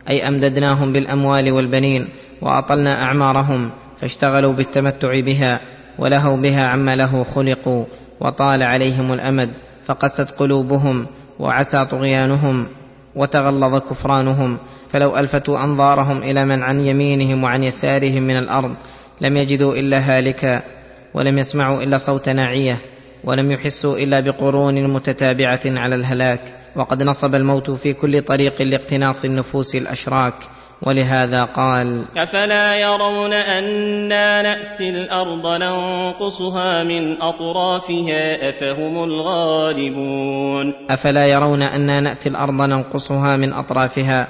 C: أي أمددناهم بالأموال والبنين وأطلنا أعمارهم فاشتغلوا بالتمتع بها ولهوا بها عما له خلقوا وطال عليهم الأمد فقست قلوبهم وعسى طغيانهم وتغلظ كفرانهم فلو ألفتوا أنظارهم إلى من عن يمينهم وعن يسارهم من الأرض لم يجدوا إلا هالكا ولم يسمعوا إلا صوت ناعية ولم يحسوا إلا بقرون متتابعة على الهلاك وقد نصب الموت في كل طريق لاقتناص النفوس الأشراك ولهذا قال
B: أفلا يرون أنا نأتي الأرض ننقصها من أطرافها أفهم الغالبون؟
C: أفلا يرون أنا نأتي الأرض ننقصها من أطرافها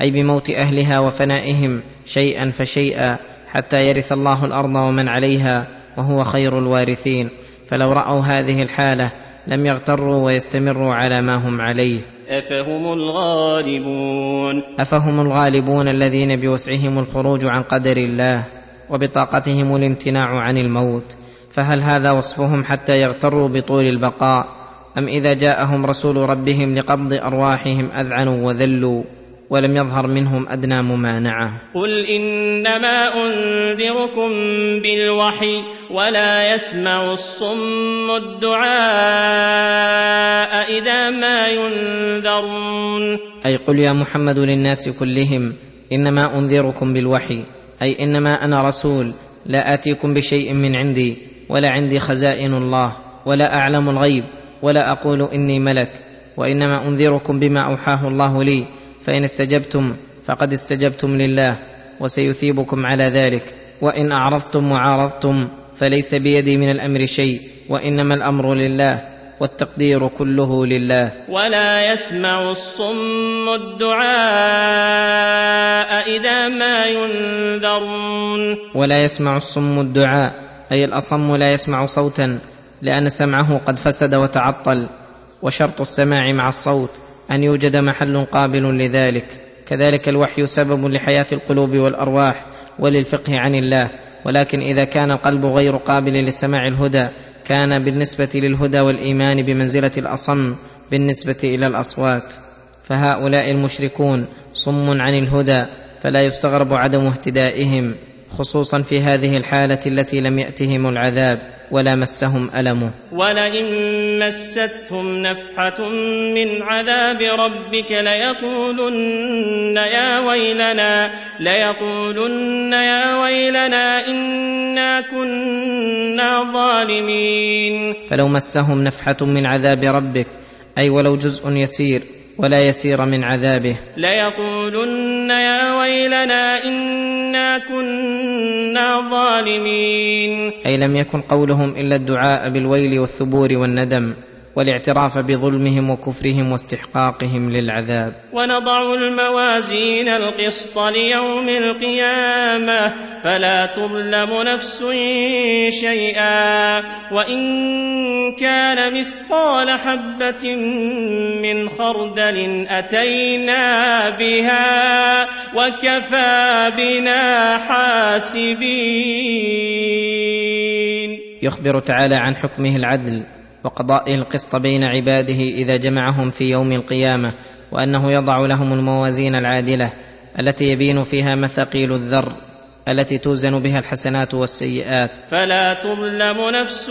C: أي بموت أهلها وفنائهم شيئا فشيئا حتى يرث الله الأرض ومن عليها وهو خير الوارثين. فلو رأوا هذه الحالة لم يغتروا ويستمروا على ما هم عليه.
B: أفهم الغالبون.
C: أفهم الغالبون الذين بوسعهم الخروج عن قدر الله وبطاقتهم الامتناع عن الموت. فهل هذا وصفهم حتى يغتروا بطول البقاء؟ أم إذا جاءهم رسول ربهم لقبض أرواحهم أذعنوا وذلوا؟ ولم يظهر منهم أدنى ممانعة.
B: قل إنما أنذركم بالوحي ولا يسمع الصم الدعاء إذا ما ينذرون.
C: أي قل يا محمد للناس كلهم إنما أنذركم بالوحي أي إنما أنا رسول لا آتيكم بشيء من عندي ولا عندي خزائن الله ولا أعلم الغيب ولا أقول إني ملك وإنما أنذركم بما أوحاه الله لي فإن استجبتم فقد استجبتم لله وسيثيبكم على ذلك. وإن أعرضتم وعارضتم فليس بيدي من الأمر شيء وإنما الأمر لله والتقدير كله لله.
B: ولا يسمع الصم الدعاء إذا ما ينذرون.
C: ولا يسمع الصم الدعاء أي الأصم لا يسمع صوتا لأن سمعه قد فسد وتعطل وشرط السماع مع الصوت. أن يوجد محل قابل لذلك. كذلك الوحي سبب لحياة القلوب والأرواح وللفقه عن الله. ولكن إذا كان القلب غير قابل لسماع الهدى كان بالنسبة للهدى والإيمان بمنزلة الأصم بالنسبة إلى الأصوات. فهؤلاء المشركون صم عن الهدى فلا يستغرب عدم اهتدائهم. خصوصا في هذه الحالة التي لم يأتهم العذاب ولا مسهم ألمه
B: ولئن مستهم نفحة من عذاب ربك ليقولن يا ويلنا ليقولن يا ويلنا إنا كنا ظالمين.
C: فلو مسهم نفحة من عذاب ربك أي ولو جزء يسير ولا يسير من عذابه.
B: ليقولن يا ويلنا كنا ظالمين.
C: أي لم يكن قولهم إلا الدعاء بالويل والثبور والندم. والاعتراف بظلمهم وكفرهم واستحقاقهم للعذاب.
B: ونضع الموازين القسط ليوم القيامة. فلا تظلم نفس شيئا. وإن كان مثقال حبة من خردل أتينا بها وكفى بنا حاسبين.
C: يخبر تعالى عن حكمه العدل. وقضائه القسط بين عباده إذا جمعهم في يوم القيامة وأنه يضع لهم الموازين العادلة التي يبين فيها مثاقيل الذر التي توزن بها الحسنات والسيئات.
B: فلا تظلم نفس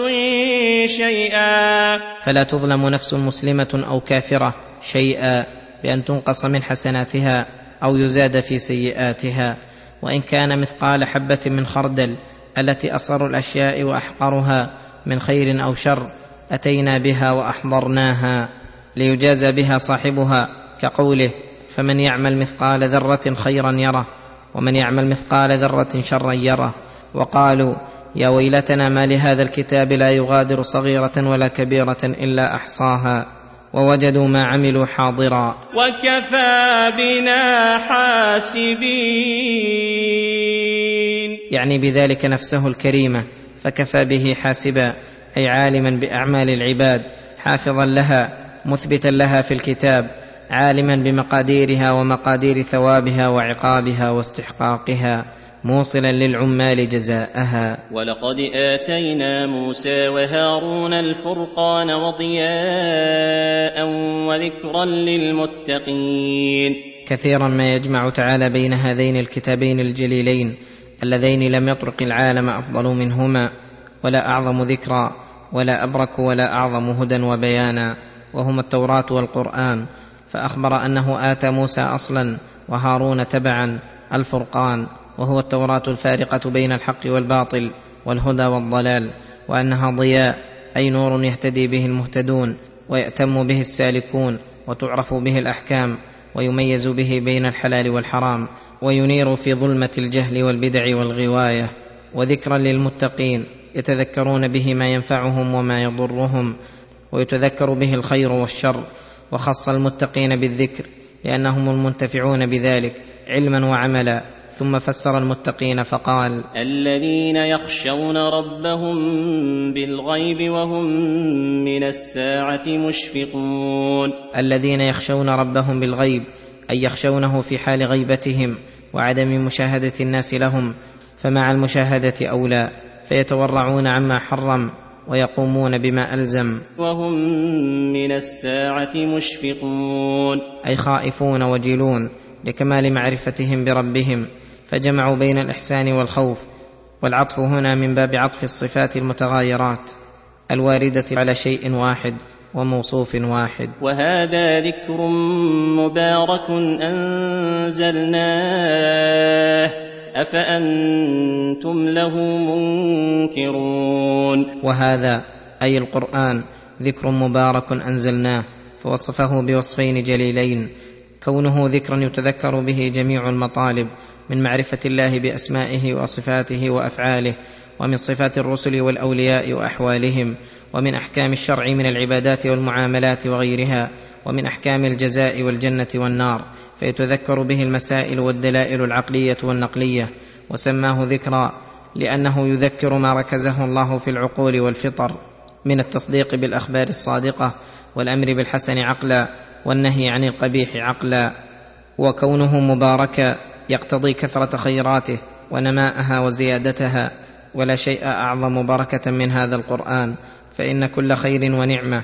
B: شيئا.
C: فلا تظلم نفس مسلمة أو كافرة شيئا بأن تنقص من حسناتها أو يزاد في سيئاتها. وإن كان مثقال حبة من خردل التي أصغر الأشياء وأحقرها من خير أو شر أتينا بها وأحضرناها ليجازى بها صاحبها كقوله فمن يعمل مثقال ذرة خيرا يره ومن يعمل مثقال ذرة شرا يره. وقالوا يا ويلتنا ما لهذا الكتاب لا يغادر صغيرة ولا كبيرة إلا أحصاها ووجدوا ما عملوا حاضرا.
B: وكفى بنا حاسبين.
C: يعني بذلك نفسه الكريمة فكفى به حاسبا. أي عالما بأعمال العباد حافظا لها مثبتا لها في الكتاب عالما بمقاديرها ومقادير ثوابها وعقابها واستحقاقها موصلا للعمال جزاءها.
B: ولقد آتينا موسى وهارون الفرقان وضياء وذكرا للمتقين.
C: كثيرا ما يجمع تعالى بين هذين الكتابين الجليلين اللذين لم يطرق العالم أفضل منهما ولا أعظم ذكرا. ولا أبرك ولا أعظم هدى وبيانا وهما التوراة والقرآن فأخبر أنه آتى موسى أصلا وهارون تبعا الفرقان وهو التوراة الفارقة بين الحق والباطل والهدى والضلال وأنها ضياء أي نور يهتدي به المهتدون ويأتم به السالكون وتعرف به الأحكام ويميز به بين الحلال والحرام وينير في ظلمة الجهل والبدع والغواية وذكرا للمتقين. يتذكرون به ما ينفعهم وما يضرهم ويتذكر به الخير والشر وخص المتقين بالذكر لأنهم المنتفعون بذلك علما وعملا. ثم فسر المتقين فقال
B: الذين يخشون ربهم بالغيب وهم من الساعة مشفقون.
C: الذين يخشون ربهم بالغيب أي يخشونه في حال غيبتهم وعدم مشاهدة الناس لهم فمع المشاهدة أولى. فيتورعون عما حرم ويقومون بما ألزم.
B: وهم من الساعة مشفقون.
C: أي خائفون وجلون لكمال معرفتهم بربهم. فجمعوا بين الإحسان والخوف. والعطف هنا من باب عطف الصفات المتغايرات. الواردة على شيء واحد وموصوف واحد.
B: وهذا ذكر مبارك أنزلناه. أفأنتم له منكرون؟
C: وهذا أي القرآن ذكر مبارك أنزلناه فوصفه بوصفين جليلين كونه ذكرا يتذكر به جميع المطالب من معرفة الله بأسمائه وصفاته وأفعاله ومن صفات الرسل والأولياء وأحوالهم ومن أحكام الشرع من العبادات والمعاملات وغيرها ومن أحكام الجزاء والجنة والنار. فيتذكر به المسائل والدلائل العقلية والنقلية وسماه ذكرا لأنه يذكر ما ركزه الله في العقول والفطر من التصديق بالأخبار الصادقة والأمر بالحسن عقلا والنهي عن القبيح عقلا. وكونه مباركا يقتضي كثرة خيراته ونماءها وزيادتها ولا شيء أعظم بركة من هذا القرآن فإن كل خير ونعمة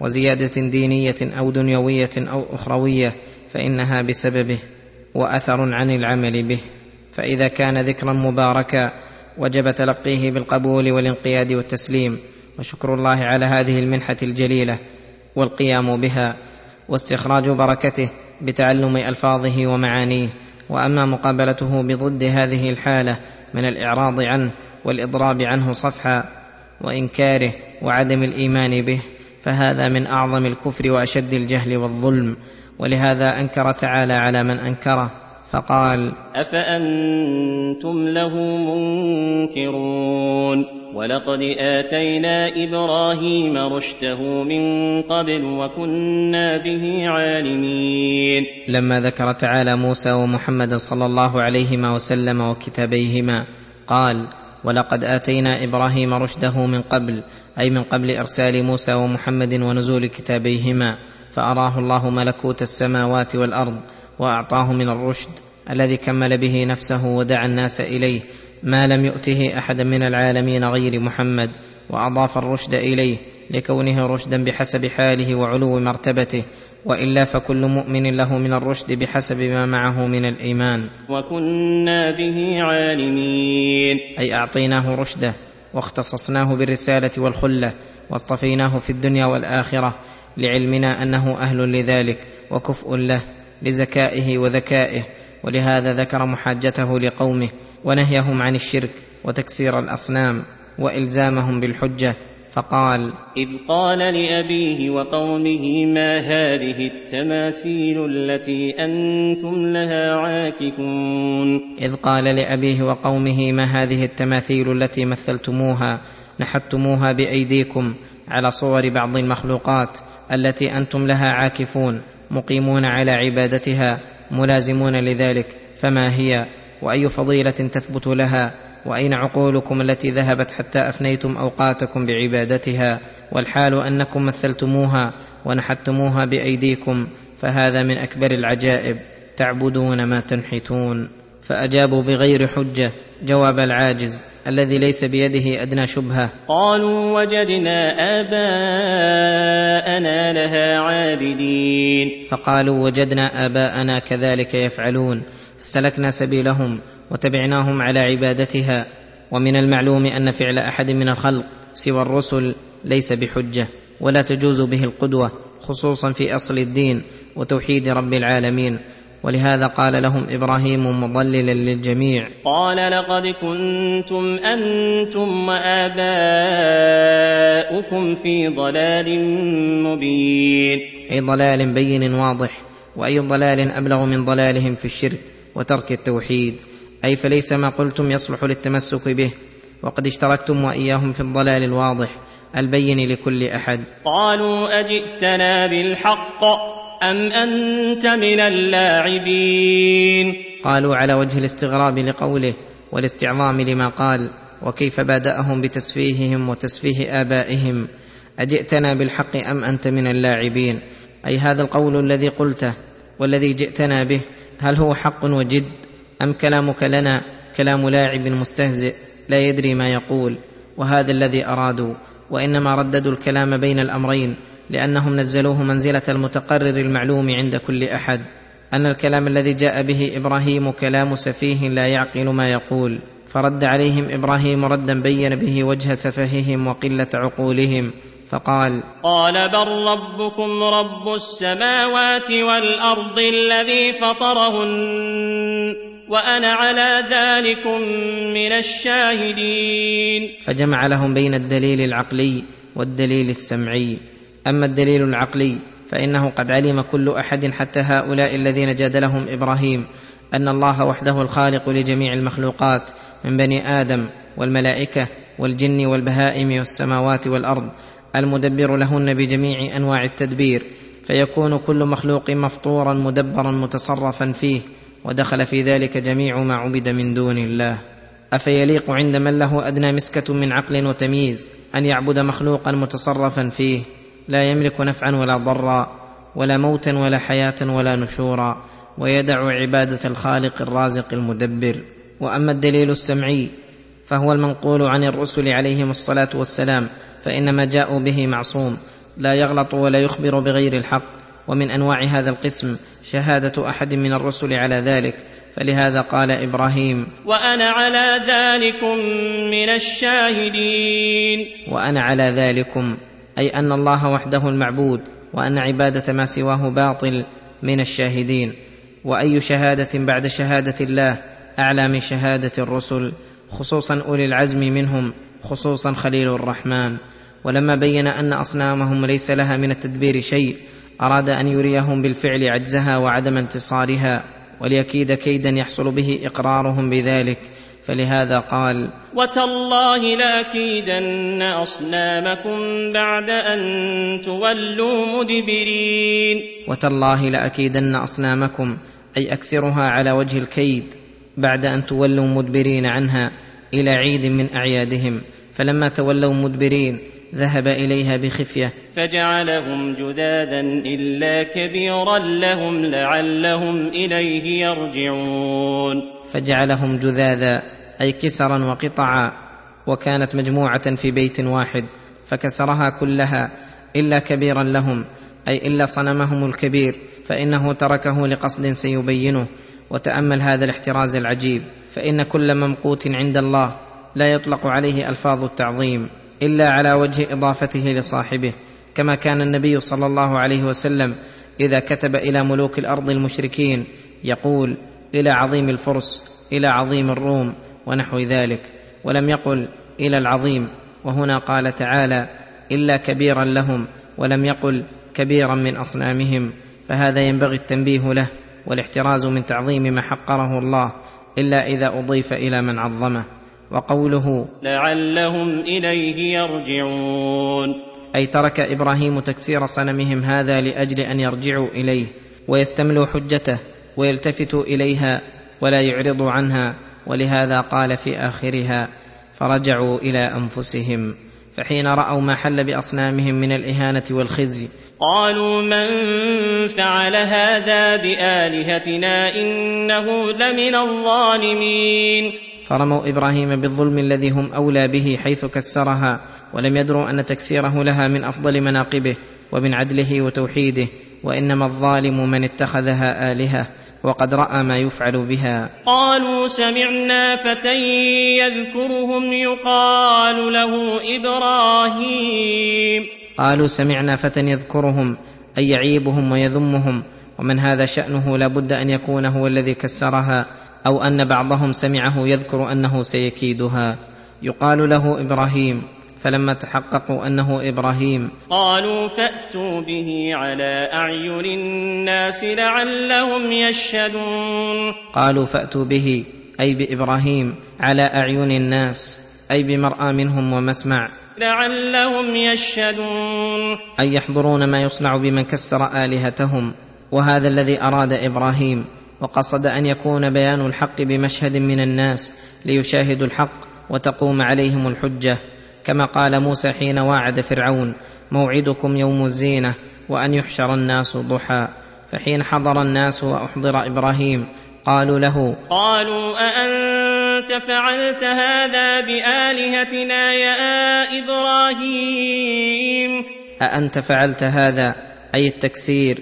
C: وزيادة دينية أو دنيوية أو أخروية فإنها بسببه وأثر عن العمل به. فإذا كان ذكرا مباركا وجب تلقيه بالقبول والانقياد والتسليم. وشكر الله على هذه المنحة الجليلة والقيام بها. واستخراج بركته بتعلم ألفاظه ومعانيه. وأما مقابلته بضد هذه الحالة من الإعراض عنه والإضراب عنه صفحا وإنكاره وعدم الإيمان به فهذا من أعظم الكفر وأشد الجهل والظلم. ولهذا أنكر تعالى على من أنكره فقال
B: أفأنتم له منكرون؟ ولقد آتينا إبراهيم رشده من قبل وكنا به عالمين.
C: لما ذكر تعالى موسى ومحمد صلى الله عليهما وسلم وكتابيهما قال ولقد آتينا إبراهيم رشده من قبل أي من قبل إرسال موسى ومحمد ونزول كتابيهما. فأراه الله ملكوت السماوات والأرض وأعطاه من الرشد الذي كمل به نفسه ودعا الناس إليه ما لم يؤته احدا من العالمين غير محمد وأضاف الرشد إليه لكونه رشدا بحسب حاله وعلو مرتبته وإلا فكل مؤمن له من الرشد بحسب ما معه من الإيمان.
B: وكنا به عالمين.
C: أي أعطيناه رشده واختصصناه بالرسالة والخلة واصطفيناه في الدنيا والآخرة لعلمنا أنه أهل لذلك وكفء له لزكائه وذكائه. ولهذا ذكر محاجته لقومه ونهيهم عن الشرك وتكسير الأصنام وإلزامهم بالحجة فقال
B: إذ قال لأبيه وقومه ما هذه التماثيل التي أنتم لها عاكفون؟
C: إذ قال لأبيه وقومه ما هذه التماثيل التي مثلتموها نحتموها بأيديكم على صور بعض المخلوقات التي أنتم لها عاكفون مقيمون على عبادتها ملازمون لذلك فما هي؟ وأي فضيلة تثبت لها؟ وأين عقولكم التي ذهبت حتى أفنيتم أوقاتكم بعبادتها والحال أنكم مثلتموها ونحتموها بأيديكم فهذا من أكبر العجائب. تعبدون ما تنحتون. فأجابوا بغير حجة. جواب العاجز. الذي ليس بيده أدنى شبهة.
B: قالوا وجدنا آباءنا لها عابدين.
C: فقالوا وجدنا آباءنا كذلك يفعلون. فسلكنا سبيلهم. وتبعناهم على عبادتها ومن المعلوم أن فعل أحد من الخلق سوى الرسل ليس بحجة ولا تجوز به القدوة خصوصا في أصل الدين وتوحيد رب العالمين. ولهذا قال لهم إبراهيم مضللا للجميع
B: قال لقد كنتم أنتم وآباؤكم في ضلال مبين.
C: أي ضلال بين واضح وأي ضلال أبلغ من ضلالهم في الشرك وترك التوحيد. أي فليس ما قلتم يصلح للتمسك به وقد اشتركتم وإياهم في الضلال الواضح البين لكل أحد.
B: قالوا أجئتنا بالحق أم أنت من اللاعبين؟
C: قالوا على وجه الاستغراب لقوله والاستعظام لما قال وكيف بادأهم بتسفيههم وتسفيه آبائهم؟ أجئتنا بالحق أم أنت من اللاعبين؟ أي هذا القول الذي قلته والذي جئتنا به هل هو حق وجد؟ أم كلامك لنا كلام لاعب مستهزئ لا يدري ما يقول وهذا الذي أرادوا وإنما رددوا الكلام بين الأمرين لأنهم نزلوه منزلة المتقرر المعلوم عند كل أحد. أن الكلام الذي جاء به إبراهيم كلام سفيه لا يعقل ما يقول. فرد عليهم إبراهيم ردا بين به وجه سفههم وقلة عقولهم فقال
B: قال بل ربكم رب السماوات والأرض الذي فطرهن. وأنا على ذلكم من الشاهدين.
C: فجمع لهم بين الدليل العقلي والدليل السمعي. أما الدليل العقلي فإنه قد علم كل أحد حتى هؤلاء الذين جادلهم إبراهيم أن الله وحده الخالق لجميع المخلوقات من بني آدم والملائكة والجن والبهائم والسماوات والأرض المدبر لهن بجميع أنواع التدبير فيكون كل مخلوق مفطورا مدبرا متصرفا فيه ودخل في ذلك جميع ما عبد من دون الله. أفيليق عند من له أدنى مسكة من عقل وتمييز أن يعبد مخلوقا متصرفا فيه؟ لا يملك نفعا ولا ضرا ولا موتا ولا حياة ولا نشورا ويدع عبادة الخالق الرازق المدبر. وأما الدليل السمعي فهو المنقول عن الرسل عليهم الصلاة والسلام فإنما جاءوا به معصوم لا يغلط ولا يخبر بغير الحق. ومن أنواع هذا القسم شهادة أحد من الرسل على ذلك فلهذا قال إبراهيم
B: وأنا على ذلكم من الشاهدين.
C: وأنا على ذلكم أي أن الله وحده المعبود وأن عبادة ما سواه باطل من الشاهدين. وأي شهادة بعد شهادة الله أعلى من شهادة الرسل خصوصا أولي العزم منهم خصوصا خليل الرحمن. ولما بين أن أصنامهم ليس لها من التدبير شيء أراد أن يريهم بالفعل عجزها وعدم انتصارها وليكيد كيدا يحصل به إقرارهم بذلك فلهذا قال
B: وتالله لأكيدن أصنامكم بعد أن تولوا مدبرين.
C: وتالله لأكيدن أصنامكم أي أكسرها على وجه الكيد بعد أن تولوا مدبرين عنها إلى عيد من أعيادهم فلما تولوا مدبرين ذهب إليها بخفية.
B: فجعلهم جذاذا إلا كبيرا لهم لعلهم إليه يرجعون.
C: فجعلهم جذاذا أي كسرا وقطعا وكانت مجموعة في بيت واحد فكسرها كلها إلا كبيرا لهم أي إلا صنمهم الكبير فإنه تركه لقصد سيبينه. وتأمل هذا الاحتراز العجيب فإن كل ممقوت عند الله لا يطلق عليه ألفاظ التعظيم. إلا على وجه إضافته لصاحبه كما كان النبي صلى الله عليه وسلم إذا كتب إلى ملوك الأرض المشركين يقول إلى عظيم الفرس إلى عظيم الروم ونحو ذلك. ولم يقل إلى العظيم. وهنا قال تعالى إلا كبيرا لهم ولم يقل كبيرا من أصنامهم. فهذا ينبغي التنبيه له والاحتراز من تعظيم ما حقره الله إلا إذا أضيف إلى من عظمه. وقوله
B: لعلهم إليه يرجعون.
C: أي ترك إبراهيم تكسير صنمهم هذا لأجل أن يرجعوا إليه ويستملوا حجته ويلتفتوا إليها ولا يعرضوا عنها ولهذا قال في آخرها فرجعوا إلى أنفسهم فحين رأوا ما حل بأصنامهم من الإهانة والخزي
B: قالوا من فعل هذا بآلهتنا إنه لمن الظالمين؟
C: فرموا إبراهيم بالظلم الذي هم اولى به حيث كسرها ولم يدروا ان تكسيره لها من افضل مناقبه ومن عدله وتوحيده وانما الظالم من اتخذها الهه وقد راى ما يفعل بها
B: قالوا سمعنا فتى يذكرهم يقال له إبراهيم
C: قالوا سمعنا فتى يذكرهم اي يعيبهم ويذمهم ومن هذا شانه لا بد ان يكون هو الذي كسرها أو أن بعضهم سمعه يذكر أنه سيكيدها. يقال له إبراهيم فلما تحققوا أنه إبراهيم.
B: قالوا فأتوا به على أعين الناس لعلهم يشهدون.
C: قالوا فأتوا به أي بإبراهيم على أعين الناس أي بمرأى منهم ومسمع.
B: لعلهم يشهدون.
C: أي يحضرون ما يصنع بمن كسر آلهتهم وهذا الذي أراد إبراهيم. وقصد أن يكون بيان الحق بمشهد من الناس ليشاهدوا الحق وتقوم عليهم الحجة. كما قال موسى حين واعد فرعون موعدكم يوم الزينة وأن يحشر الناس ضحى. فحين حضر الناس وأحضر إبراهيم قالوا له
B: قالوا أأنت فعلت هذا بآلهتنا يا إبراهيم؟
C: أأنت فعلت هذا أي التكسير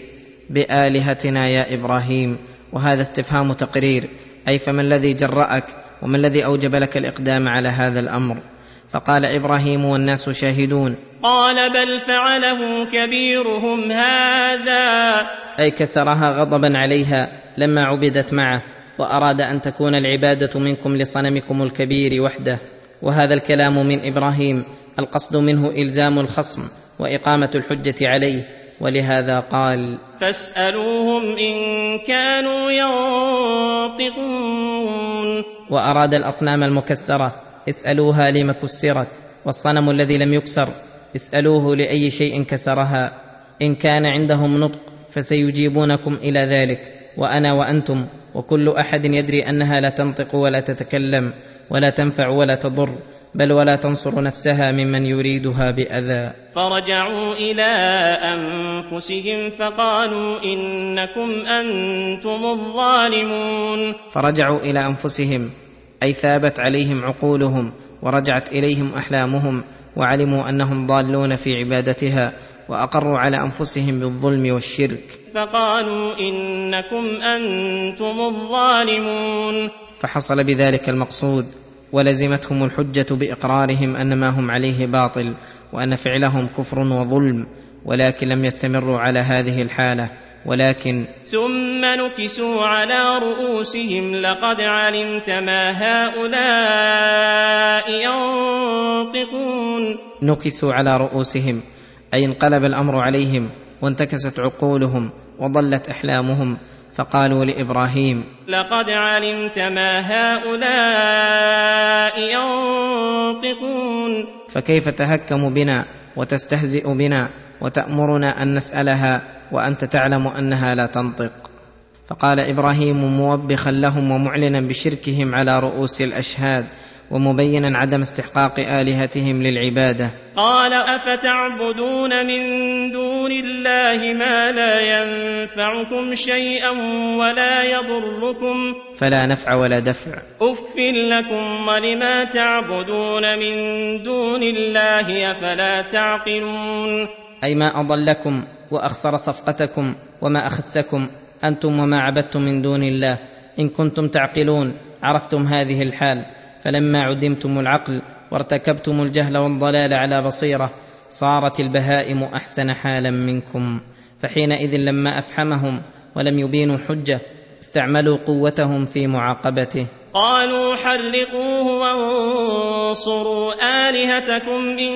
C: بآلهتنا يا إبراهيم. وهذا استفهام تقرير. أي فما الذي جرأك وما الذي أوجب لك الإقدام على هذا الأمر؟ فقال إبراهيم والناس شاهدون.
B: قال بل فعله كبيرهم هذا.
C: أي كسرها غضبا عليها لما عبدت معه وأراد أن تكون العبادة منكم لصنمكم الكبير وحده. وهذا الكلام من إبراهيم القصد منه إلزام الخصم وإقامة الحجة عليه. ولهذا قال
B: فاسألوهم إن كانوا ينطقون.
C: وأراد الأصنام المكسرة اسألوها لم كسرت والصنم الذي لم يكسر اسألوه لأي شيء كسرها. إن كان عندهم نطق فسيجيبونكم إلى ذلك وأنا وأنتم وكل أحد يدري أنها لا تنطق ولا تتكلم ولا تنفع ولا تضر. بل ولا تنصر نفسها ممن يريدها بأذى.
B: فرجعوا إلى أنفسهم فقالوا إنكم أنتم الظالمون.
C: فرجعوا إلى أنفسهم أي ثابت عليهم عقولهم ورجعت إليهم أحلامهم وعلموا أنهم ضالون في عبادتها وأقروا على أنفسهم بالظلم والشرك.
B: فقالوا إنكم أنتم الظالمون.
C: فحصل بذلك المقصود. ولزمتهم الحجة بإقرارهم أن ما هم عليه باطل وأن فعلهم كفر وظلم ولكن لم يستمروا على هذه الحالة ولكن
B: ثم نكسوا على رؤوسهم لقد علمت ما هؤلاء ينطقون.
C: نكسوا على رؤوسهم أي انقلب الأمر عليهم وانتكست عقولهم وضلت أحلامهم فقالوا لإبراهيم
B: لقد علمت ما هؤلاء ينطقون.
C: فكيف تهكم بنا وتستهزئ بنا وتأمرنا أن نسألها وأنت تعلم أنها لا تنطق؟ فقال إبراهيم موبخا لهم ومعلنا بشركهم على رؤوس الأشهاد. ومبينا عدم استحقاق آلهتهم للعبادة.
B: قال أفتعبدون من دون الله ما لا ينفعكم شيئا ولا يضركم؟
C: فلا نفع ولا دفع.
B: أف لكم ولما تعبدون من دون الله أفلا تعقلون؟
C: أي ما أضلكم وأخسر صفقتكم وما أخسكم أنتم وما عبدتم من دون الله. إن كنتم تعقلون عرفتم هذه الحال. فلما عدمتم العقل وارتكبتم الجهل والضلال على بصيرة صارت البهائم أحسن حالا منكم. فحينئذ لما أفحمهم ولم يبينوا حجة استعملوا قوتهم في معاقبته.
B: قالوا حرقوه وانصروا آلهتكم إن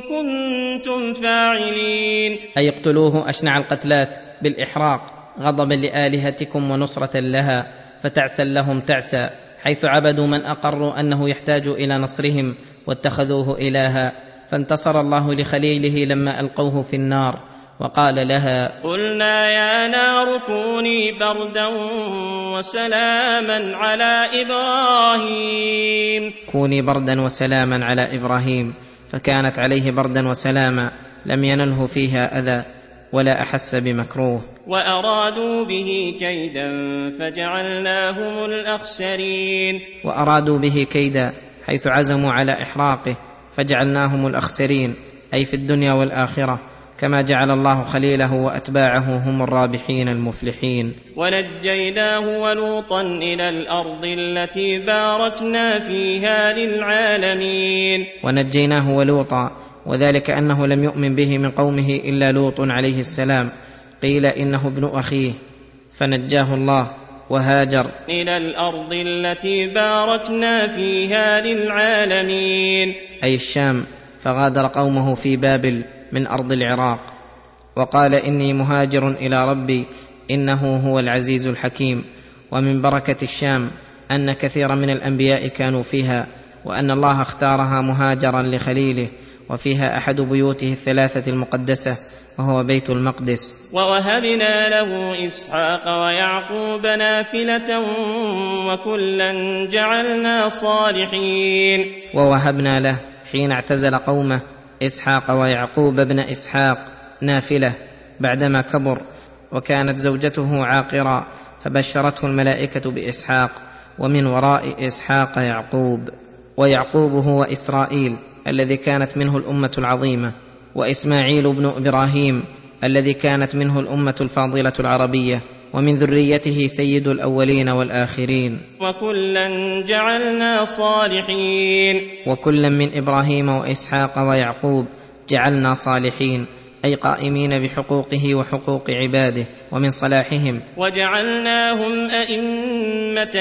B: كنتم فاعلين.
C: أي اقتلوه أشنع القتلات؟ بالإحراق غضبا لآلهتكم ونصرة لها فتعسا لهم تعسا. حيث عبدوا من أقروا أنه يحتاج إلى نصرهم واتخذوه إلها فانتصر الله لخليله لما ألقوه في النار وقال لها
B: قلنا يا نار كوني بردا وسلاما على إبراهيم.
C: كوني بردا وسلاما على إبراهيم فكانت عليه بردا وسلاما لم ينله فيها أذى ولا أحس بمكروه.
B: وأرادوا به كيدا فجعلناهم الأخسرين.
C: وأرادوا به كيدا حيث عزموا على إحراقه فجعلناهم الأخسرين أي في الدنيا والآخرة كما جعل الله خليله وأتباعه هم الرابحين المفلحين.
B: ونجيناه ولوطا إلى الأرض التي باركنا فيها للعالمين.
C: ونجيناه ولوطا وذلك أنه لم يؤمن به من قومه إلا لوط عليه السلام قيل إنه ابن أخيه فنجاه الله وهاجر.
B: إلى الأرض التي باركنا فيها للعالمين.
C: أي الشام فغادر قومه في بابل من أرض العراق وقال إني مهاجر إلى ربي إنه هو العزيز الحكيم. ومن بركة الشام أن كثيرا من الأنبياء كانوا فيها وأن الله اختارها مهاجرا لخليله وفيها أحد بيوته الثلاثة المقدسة وهو بيت المقدس.
B: ووهبنا له إسحاق ويعقوب نافلة وكلا جعلنا صالحين.
C: ووهبنا له حين اعتزل قومه إسحاق ويعقوب ابن إسحاق نافلة بعدما كبر وكانت زوجته عاقرا فبشرته الملائكة بإسحاق ومن وراء إسحاق يعقوب. ويعقوب هو إسرائيل الذي كانت منه الأمة العظيمة. وإسماعيل بن إبراهيم الذي كانت منه الأمة الفاضلة العربية ومن ذريته سيد الأولين والآخرين.
B: وكلا جعلنا صالحين.
C: وكلا من إبراهيم وإسحاق ويعقوب جعلنا صالحين أي قائمين بحقوقه وحقوق عباده ومن صلاحهم.
B: وجعلناهم أئمة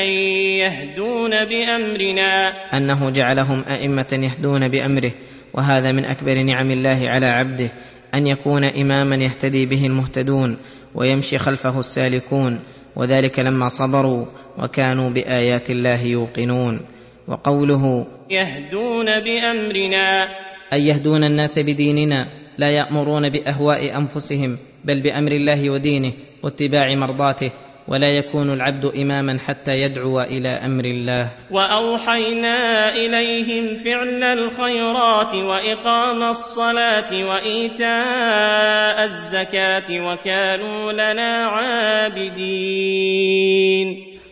B: يهدون بأمرنا.
C: أنه جعلهم أئمة يهدون بأمره وهذا من أكبر نعم الله على عبده أن يكون إماما يهتدي به المهتدون ويمشي خلفه السالكون وذلك لما صبروا وكانوا بآيات الله يوقنون. وقوله
B: يهدون بأمرنا
C: أي يهدون الناس بديننا لا يأمرون بأهواء أنفسهم بل بأمر الله ودينه واتباع مرضاته. ولا يكون العبد إماما حتى يدعو إلى أمر الله.
B: وأوحينا إليهم فعل الخيرات وإقام الصلاة وإيتاء الزكاة وكانوا لنا عابدين.